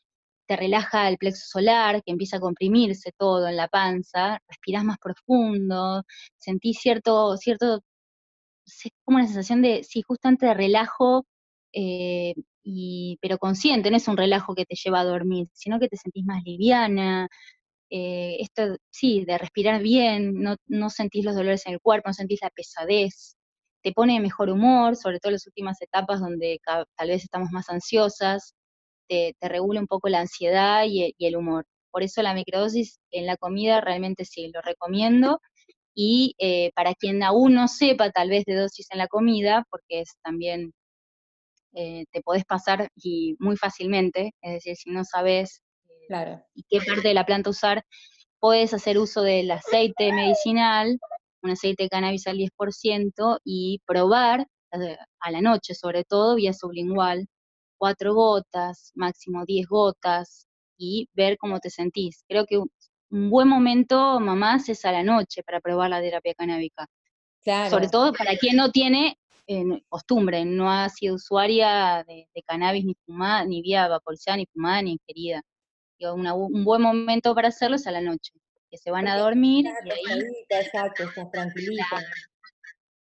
te relaja el plexo solar, que empieza a comprimirse todo en la panza, respiras más profundo, sentí cierto, cierto, como una sensación de, sí, justamente de relajo eh, y, pero consciente, no es un relajo que te lleva a dormir, sino que te sentís más liviana, eh, esto sí, de respirar bien, no, no, sentís los dolores en el cuerpo, no sentís la pesadez, te pone de mejor humor, sobre todo en las últimas etapas donde tal vez estamos más ansiosas, te, te regula un poco la ansiedad y, y, el humor. Por eso la microdosis en la comida realmente sí, lo recomiendo. Y eh, para quien aún no sepa tal vez de dosis en la comida, porque es también eh, te podés pasar y muy fácilmente, es decir, si no sabes eh, qué parte de la planta usar, puedes hacer uso del aceite medicinal, un aceite de cannabis al 10% y probar eh, a la noche, sobre todo vía sublingual, cuatro gotas, máximo 10 gotas y ver cómo te sentís. Creo que un buen momento, mamás, es a la noche para probar la terapia canábica. Sobre todo para quien no tiene costumbre, no ha sido usuaria de, cannabis ni fumada, ni vía vaporizada, ni fumada, ni ingerida. un buen momento para hacerlo es a la noche, que se van a dormir y ahí... Exacto, tranquilita.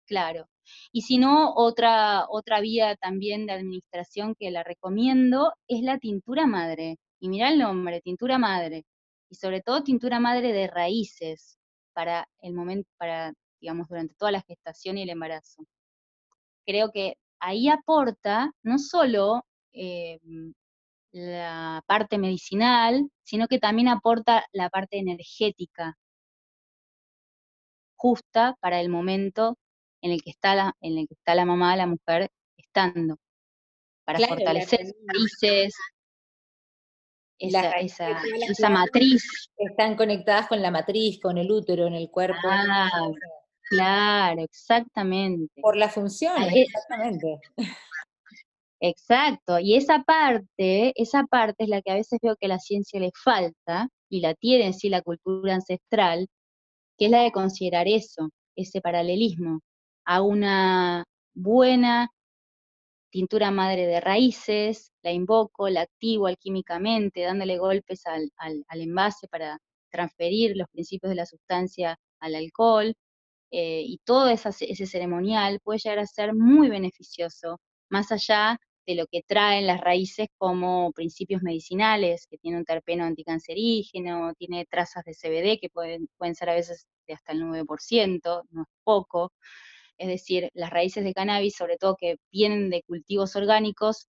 Claro. Y si no, otra, otra vía también de administración que la recomiendo es la tintura madre. Y mira el nombre, tintura madre. Y sobre todo tintura madre de raíces para el momento, para, digamos, durante toda la gestación y el embarazo creo que ahí aporta no solo eh, la parte medicinal, sino que también aporta la parte energética justa para el momento en el que está la, en el que está la mamá, la mujer, estando, para fortalecer sus raíces, esa, esa, matriz. Están conectadas con la matriz, con el útero, en el cuerpo. Ah, Claro, exactamente. Por la función, ah, exactamente. Exacto, y esa parte, esa parte es la que a veces veo que a la ciencia le falta, y la tiene en sí la cultura ancestral, que es la de considerar eso, ese paralelismo, a una buena tintura madre de raíces, la invoco, la activo alquímicamente, dándole golpes al, envase para transferir los principios de la sustancia al alcohol, eh, y todo ese ceremonial puede llegar a ser muy beneficioso, más allá de lo que traen las raíces como principios medicinales, que tiene un terpeno anticancerígeno, tiene trazas de CBD que pueden, pueden ser a veces de hasta el 9%, no es poco. Es decir, las raíces de cannabis, sobre todo que vienen de cultivos orgánicos,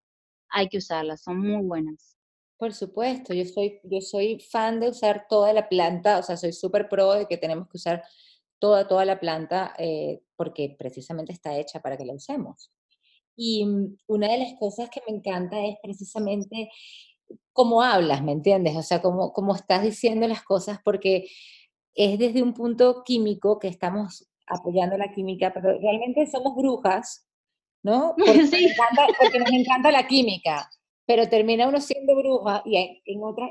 hay que usarlas, son muy buenas. Por supuesto, yo soy, yo soy fan de usar toda la planta, o sea, soy súper pro de que tenemos que usar toda, toda la planta eh, porque precisamente está hecha para que la usemos. Y mm, una de las cosas que me encanta es precisamente cómo hablas, ¿me entiendes? O sea, cómo, cómo estás diciendo las cosas, porque es desde un punto químico que estamos apoyando la química, pero realmente somos brujas, ¿no? Porque, nos, encanta, la química, pero termina uno siendo bruja y en, otra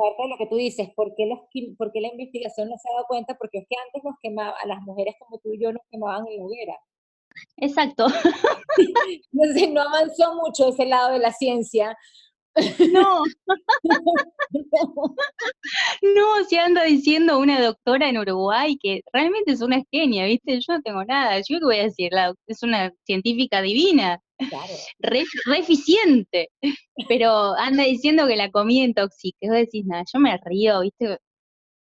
parte de lo que tú dices, ¿por qué, los, ¿por qué la investigación no se ha dado cuenta? Porque es que antes nos quemaban, a las mujeres como tú y yo nos quemaban en la hoguera. Exacto. Entonces no avanzó mucho ese lado de la ciencia. No. no, se anda diciendo una doctora en Uruguay que realmente es una genia, ¿viste? Yo no tengo nada. Yo qué voy a decir, es una científica divina. Claro. Re, eficiente. Pero anda diciendo que la comida intoxica. Vos decís, nada, yo me río, ¿viste?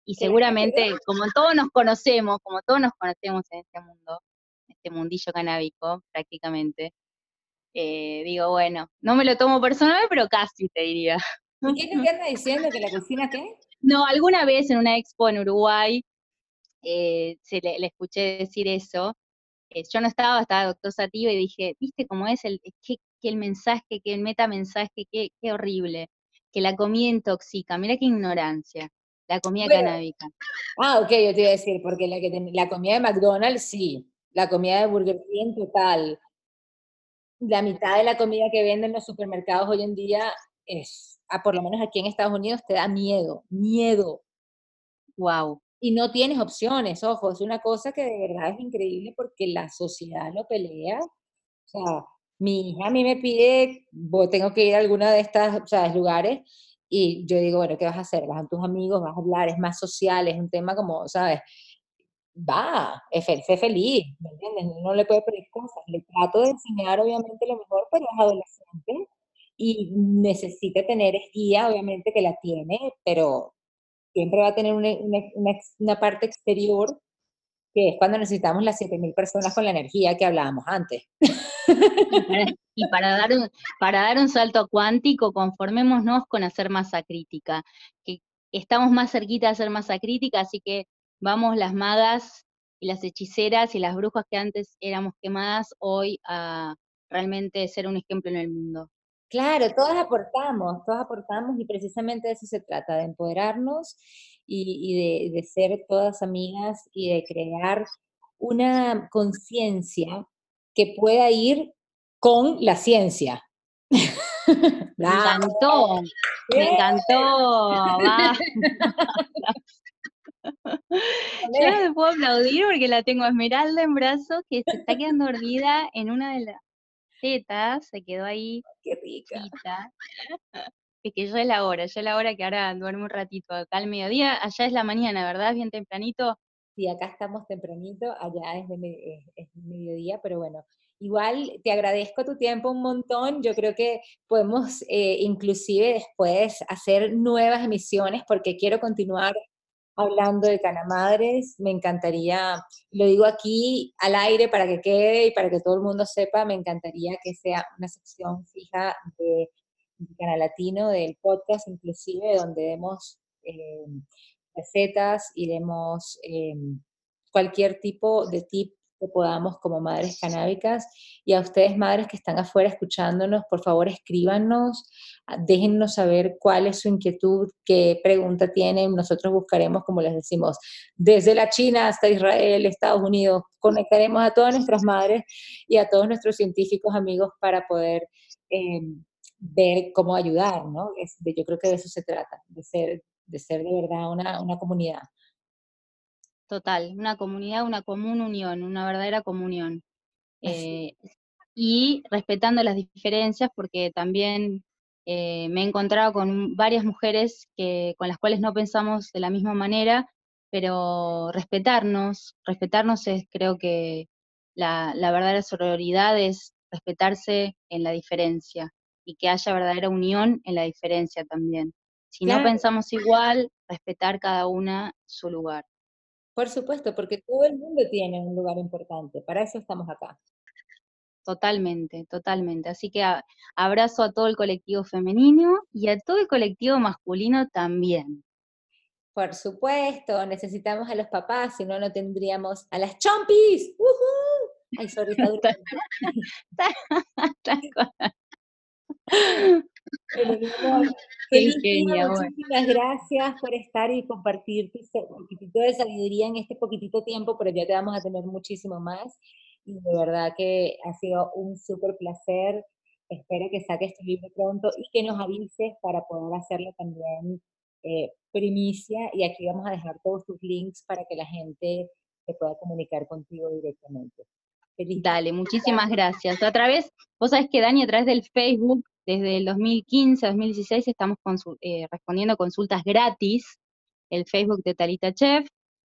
Y seguramente, como todos nos conocemos, como todos nos conocemos en este mundo, este mundillo canábico prácticamente. Eh, digo, bueno, no me lo tomo personal, pero casi te diría. ¿Y qué te anda diciendo? ¿Que la cocina qué? No, alguna vez en una expo en Uruguay eh, se le, escuché decir eso. Eh, yo no estaba, estaba doctor Sativa y dije, ¿viste cómo es el, que, el mensaje, que el metamensaje, qué, qué horrible? Que la comida intoxica. Mira qué ignorancia la comida canábica. Ah, ok, yo te iba a decir, porque la, que la comida de McDonald's sí, la comida de Burger King total. La mitad de la comida que venden en los supermercados hoy en día es, a, por lo menos aquí en Estados Unidos, te da miedo, miedo. Wow. Y no tienes opciones, ojo, es una cosa que de verdad es increíble porque la sociedad lo pelea. O sea, mi hija a mí me pide, tengo que ir a alguna de estas o sea, lugares y yo digo, bueno, ¿qué vas a hacer? Vas a tus amigos, vas a hablar, es más social, es un tema como, ¿sabes? Va, es feliz, ¿me entiendes? No le puede pedir cosas. Le trato de enseñar, obviamente, lo mejor, pero es adolescente y necesita tener guía, obviamente que la tiene, pero siempre va a tener una, una, parte exterior que es cuando necesitamos las 7.000 personas con la energía que hablábamos antes. Y para, dar un, para dar un salto cuántico, conformémonos con hacer masa crítica, que estamos más cerquita de hacer masa crítica, así que vamos las magas y las hechiceras y las brujas que antes éramos quemadas hoy a realmente ser un ejemplo en el mundo. Claro, todas aportamos, todas aportamos y precisamente de eso se trata, de empoderarnos y, de, ser todas amigas y de crear una conciencia que pueda ir con la ciencia. Me encantó, me encantó. Yo no me puedo aplaudir porque la tengo a Esmeralda en brazos que se está quedando dormida en una de las tetas, se quedó ahí. Qué rica. Es que ya es la hora, ya es la hora que ahora duerme un ratito acá al mediodía, allá es la mañana, ¿verdad? Bien tempranito. Sí, acá estamos tempranito, allá es, de, es, mediodía, pero bueno, igual te agradezco tu tiempo un montón. Yo creo que podemos eh, inclusive después hacer nuevas emisiones porque quiero continuar hablando de Canamadres. Me encantaría, lo digo aquí al aire para que quede y para que todo el mundo sepa, me encantaría que sea una sección fija de, Canal Latino, del podcast inclusive, donde demos eh, recetas y demos eh, cualquier tipo de tip que podamos como madres canábicas. Y a ustedes, madres que están afuera escuchándonos, por favor escríbanos, ah, déjennos saber cuál es su inquietud, qué pregunta tienen. Nosotros buscaremos, como les decimos, desde la China hasta Israel, Estados Unidos, conectaremos a todas nuestras madres y a todos nuestros científicos amigos para poder em, ver cómo ayudar, ¿no? yo creo que de eso se trata, de ser de, ser de verdad una, una comunidad. Total, una comunidad, una común unión, una verdadera comunión. Eh, y respetando las diferencias, porque también eh, me he encontrado con varias mujeres que, con las cuales no pensamos de la misma manera, pero respetarnos, respetarnos es creo que la, la verdadera sororidad es respetarse en la diferencia y que haya verdadera unión en la diferencia también. Si no pensamos igual, respetar cada una su lugar. Por supuesto, porque todo el mundo tiene un lugar importante, para eso estamos acá. Totalmente, totalmente. Así que abrazo a todo el colectivo femenino y a todo el colectivo masculino también. Por supuesto, necesitamos a los papás, si no, no tendríamos a las chompis. Ay, sorry, muchísimas gracias por estar y compartir tu poquitito de sabiduría en este poquitito tiempo, pero ya te vamos a tener muchísimo más. Y de verdad que ha sido un súper placer. Espero que saques tu libro pronto y que nos avises para poder hacerlo también eh, primicia. Y aquí vamos a dejar todos tus links para que la gente se pueda comunicar contigo directamente. Dale, muchísimas gracias. A través, vos sabés que Dani, a través del Facebook, desde el 2015, 2016, estamos eh, respondiendo consultas gratis, el Facebook de Talita Chef,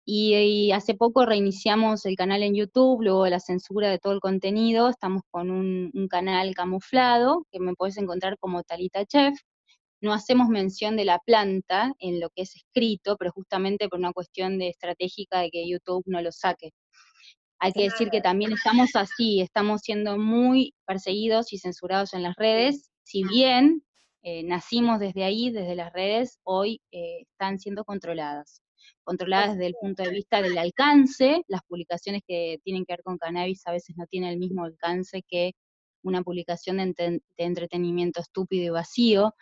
y, hace poco reiniciamos el canal en YouTube, luego de la censura de todo el contenido, estamos con un, canal camuflado, que me puedes encontrar como Talita Chef. No hacemos mención de la planta en lo que es escrito, pero justamente por una cuestión de estratégica de que YouTube no lo saque. Hay que decir que también estamos así, estamos siendo muy perseguidos y censurados en las redes, si bien eh, nacimos desde ahí, desde las redes, hoy eh, están siendo controladas controladas desde el punto de vista del alcance. Las publicaciones que tienen que ver con cannabis a veces no tienen el mismo alcance que una publicación de, entretenimiento estúpido y vacío,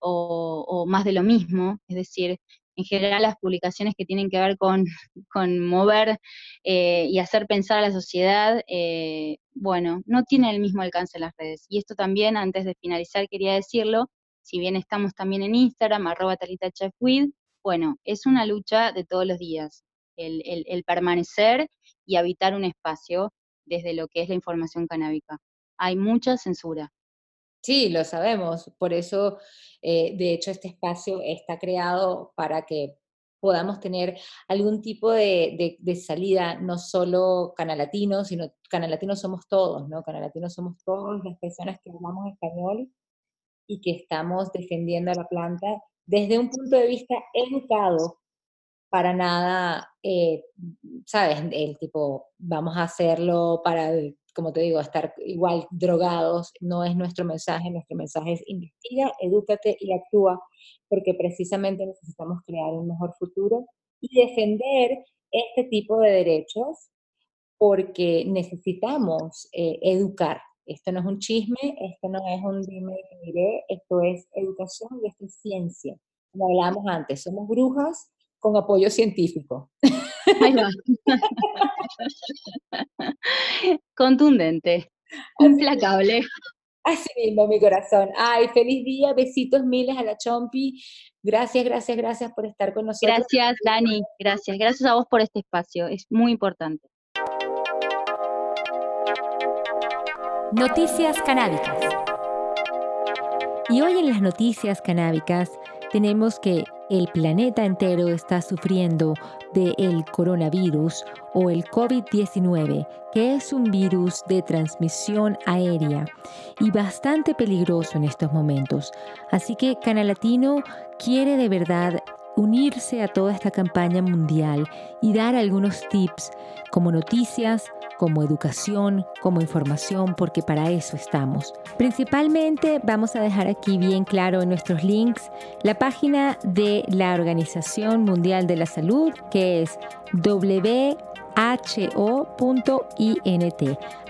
o, más de lo mismo. Es decir, en general las publicaciones que tienen que ver con, mover eh, y hacer pensar a la sociedad, bueno, no tienen el mismo alcance las redes. Y esto también, antes de finalizar, quería decirlo, si bien estamos también en Instagram, arroba talitachefwid, bueno, es una lucha de todos los días, el, permanecer y habitar un espacio desde lo que es la información canábica. Hay mucha censura. Sí, lo sabemos. Por eso, eh, de hecho, este espacio está creado para que podamos tener algún tipo de, salida, no solo Latino, sino Latino somos todos, ¿no? Latino somos todas las personas que hablamos español y que estamos defendiendo a la planta desde un punto de vista educado, para nada, eh, ¿sabes? El tipo, vamos a hacerlo para, como te digo, estar igual drogados, no es nuestro mensaje, nuestro mensaje es investiga, edúcate y actúa, porque precisamente necesitamos crear un mejor futuro y defender este tipo de derechos porque necesitamos eh, educar, esto no es un chisme, esto no es un dime y diré, esto es educación y esto es ciencia. Como hablábamos antes, somos brujas con apoyo científico. Contundente, implacable. Así mismo, mi corazón. Ay, feliz día, besitos miles a la Chompi. Gracias, gracias, gracias por estar con nosotros. Gracias, Dani. Gracias. Gracias a vos por este espacio. Es muy importante. Noticias canábicas. Y hoy en las noticias canábicas tenemos que el planeta entero está sufriendo del el coronavirus o el COVID-19, que es un virus de transmisión aérea y bastante peligroso en estos momentos. Así que Canalatino quiere de verdad unirse a toda esta campaña mundial y dar algunos tips como noticias, como educación, como información, porque para eso estamos. Principalmente vamos a dejar aquí bien claro en nuestros links la página de la Organización Mundial de la Salud, que es WHO.int.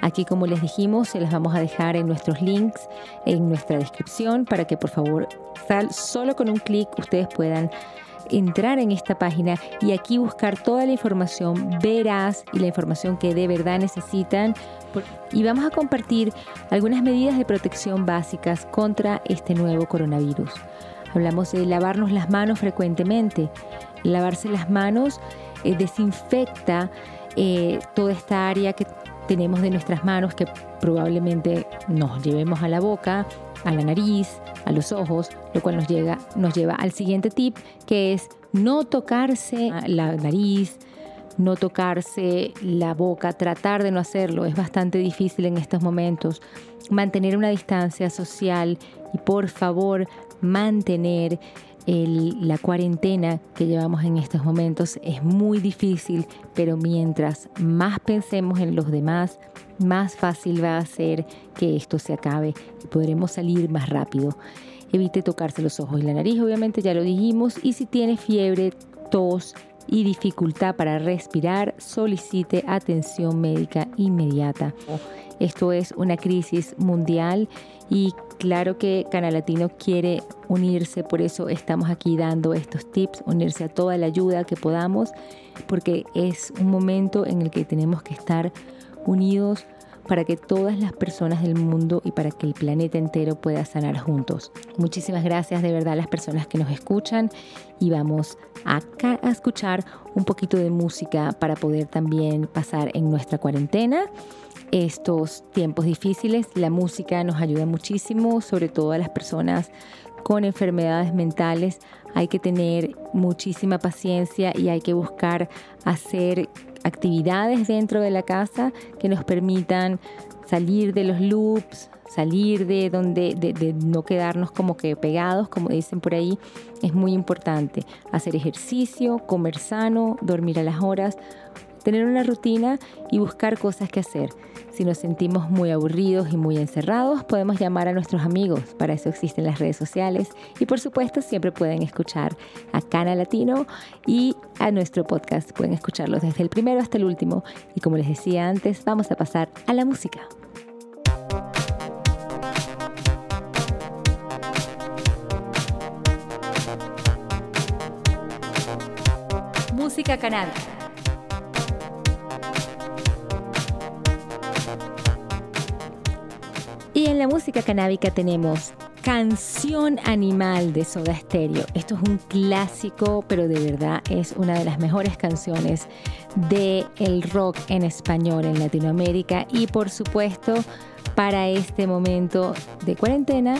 Aquí, como les dijimos, se las vamos a dejar en nuestros links, en nuestra descripción, para que por favor, solo con un clic ustedes puedan entrar en esta página y aquí buscar toda la información veraz y la información que de verdad necesitan. Y vamos a compartir algunas medidas de protección básicas contra este nuevo coronavirus. Hablamos de lavarnos las manos frecuentemente. Lavarse las manos eh, desinfecta eh, toda esta área que tenemos de nuestras manos que probablemente nos llevemos a la boca a la nariz, a los ojos, lo cual nos, llega, nos lleva al siguiente tip, que es no tocarse la nariz, no tocarse la boca, tratar de no hacerlo. Es bastante difícil en estos momentos. Mantener una distancia social y por favor mantener la cuarentena que llevamos en estos momentos es muy difícil, pero mientras más pensemos en los demás, más fácil va a ser que esto se acabe y podremos salir más rápido. Evite tocarse los ojos y la nariz, obviamente ya lo dijimos, y si tiene fiebre, tos y dificultad para respirar, solicite atención médica inmediata. Esto es una crisis mundial y claro que Canal Latino quiere unirse, por eso estamos aquí dando estos tips, unirse a toda la ayuda que podamos, porque es un momento en el que tenemos que estar unidos para que todas las personas del mundo y para que el planeta entero pueda sanar juntos. Muchísimas gracias de verdad a las personas que nos escuchan y vamos a escuchar un poquito de música para poder también pasar en nuestra cuarentena estos tiempos difíciles. La música nos ayuda muchísimo, sobre todo a las personas con enfermedades mentales. Hay que tener muchísima paciencia y hay que buscar hacer actividades dentro de la casa que nos permitan salir de los loops, salir de donde de, no quedarnos como que pegados, como dicen por ahí, es muy importante. Hacer ejercicio, comer sano, dormir a las horas, tener una rutina y buscar cosas que hacer. Si nos sentimos muy aburridos y muy encerrados, podemos llamar a nuestros amigos. Para eso existen las redes sociales. Y por supuesto, siempre pueden escuchar a Cana Latino y a nuestro podcast. Pueden escucharlos desde el primero hasta el último. Y como les decía antes, vamos a pasar a la música. Música Canadá. Y en la música canábica tenemos Canción Animal de Soda Stereo. Esto es un clásico, pero de verdad es una de las mejores canciones de el rock en español en Latinoamérica y por supuesto para este momento de cuarentena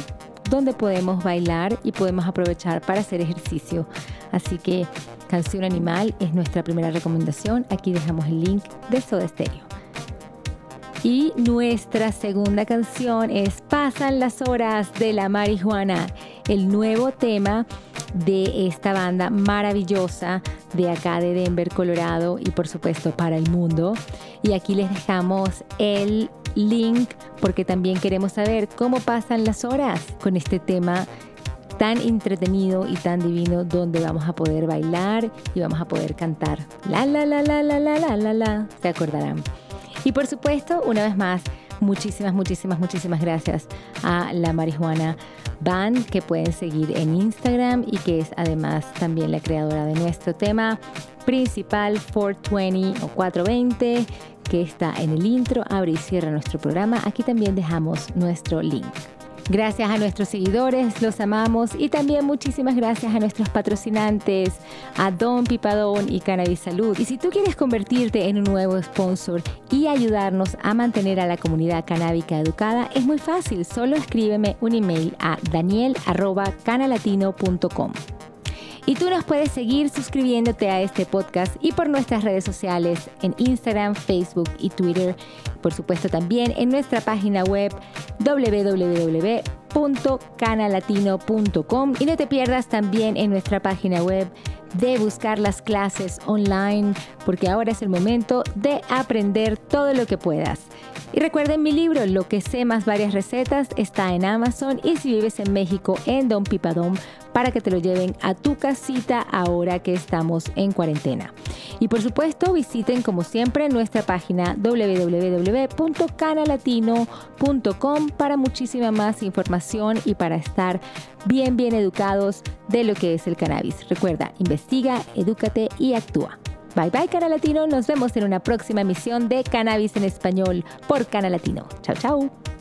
donde podemos bailar y podemos aprovechar para hacer ejercicio. Así que Canción Animal es nuestra primera recomendación. Aquí dejamos el link de Soda Stereo. Y nuestra segunda canción es Pasan las horas de la marihuana, el nuevo tema de esta banda maravillosa de acá de Denver, Colorado y por supuesto para el mundo. Y aquí les dejamos el link porque también queremos saber cómo pasan las horas con este tema tan entretenido y tan divino donde vamos a poder bailar y vamos a poder cantar. La la la la la la la la la. Se acordarán. Y por supuesto, una vez más, muchísimas, muchísimas, muchísimas gracias a la marihuana Band que pueden seguir en Instagram y que es además también la creadora de nuestro tema principal 420 o 420 que está en el intro, abre y cierra nuestro programa. Aquí también dejamos nuestro link. Gracias a nuestros seguidores, los amamos y también muchísimas gracias a nuestros patrocinantes, a Don Pipadón y Cannabis Salud. Y si tú quieres convertirte en un nuevo sponsor y ayudarnos a mantener a la comunidad canábica educada, es muy fácil, solo escríbeme un email a daniel.canalatino.com. Y tú nos puedes seguir suscribiéndote a este podcast y por nuestras redes sociales en Instagram, Facebook y Twitter. Por supuesto también en nuestra página web www.canalatino.com y no te pierdas también en nuestra página web de buscar las clases online porque ahora es el momento de aprender todo lo que puedas. Y recuerden mi libro, Lo que sé más varias recetas, está en Amazon y si vives en México, en Don Pipadón, para que te lo lleven a tu casita ahora que estamos en cuarentena. Y por supuesto, visiten como siempre nuestra página www.canalatino.com para muchísima más información y para estar bien, bien educados de lo que es el cannabis. Recuerda, investiga, edúcate y actúa. Bye bye, Canal Latino. Nos vemos en una próxima emisión de Cannabis en Español por Canal Latino. Chao, chao.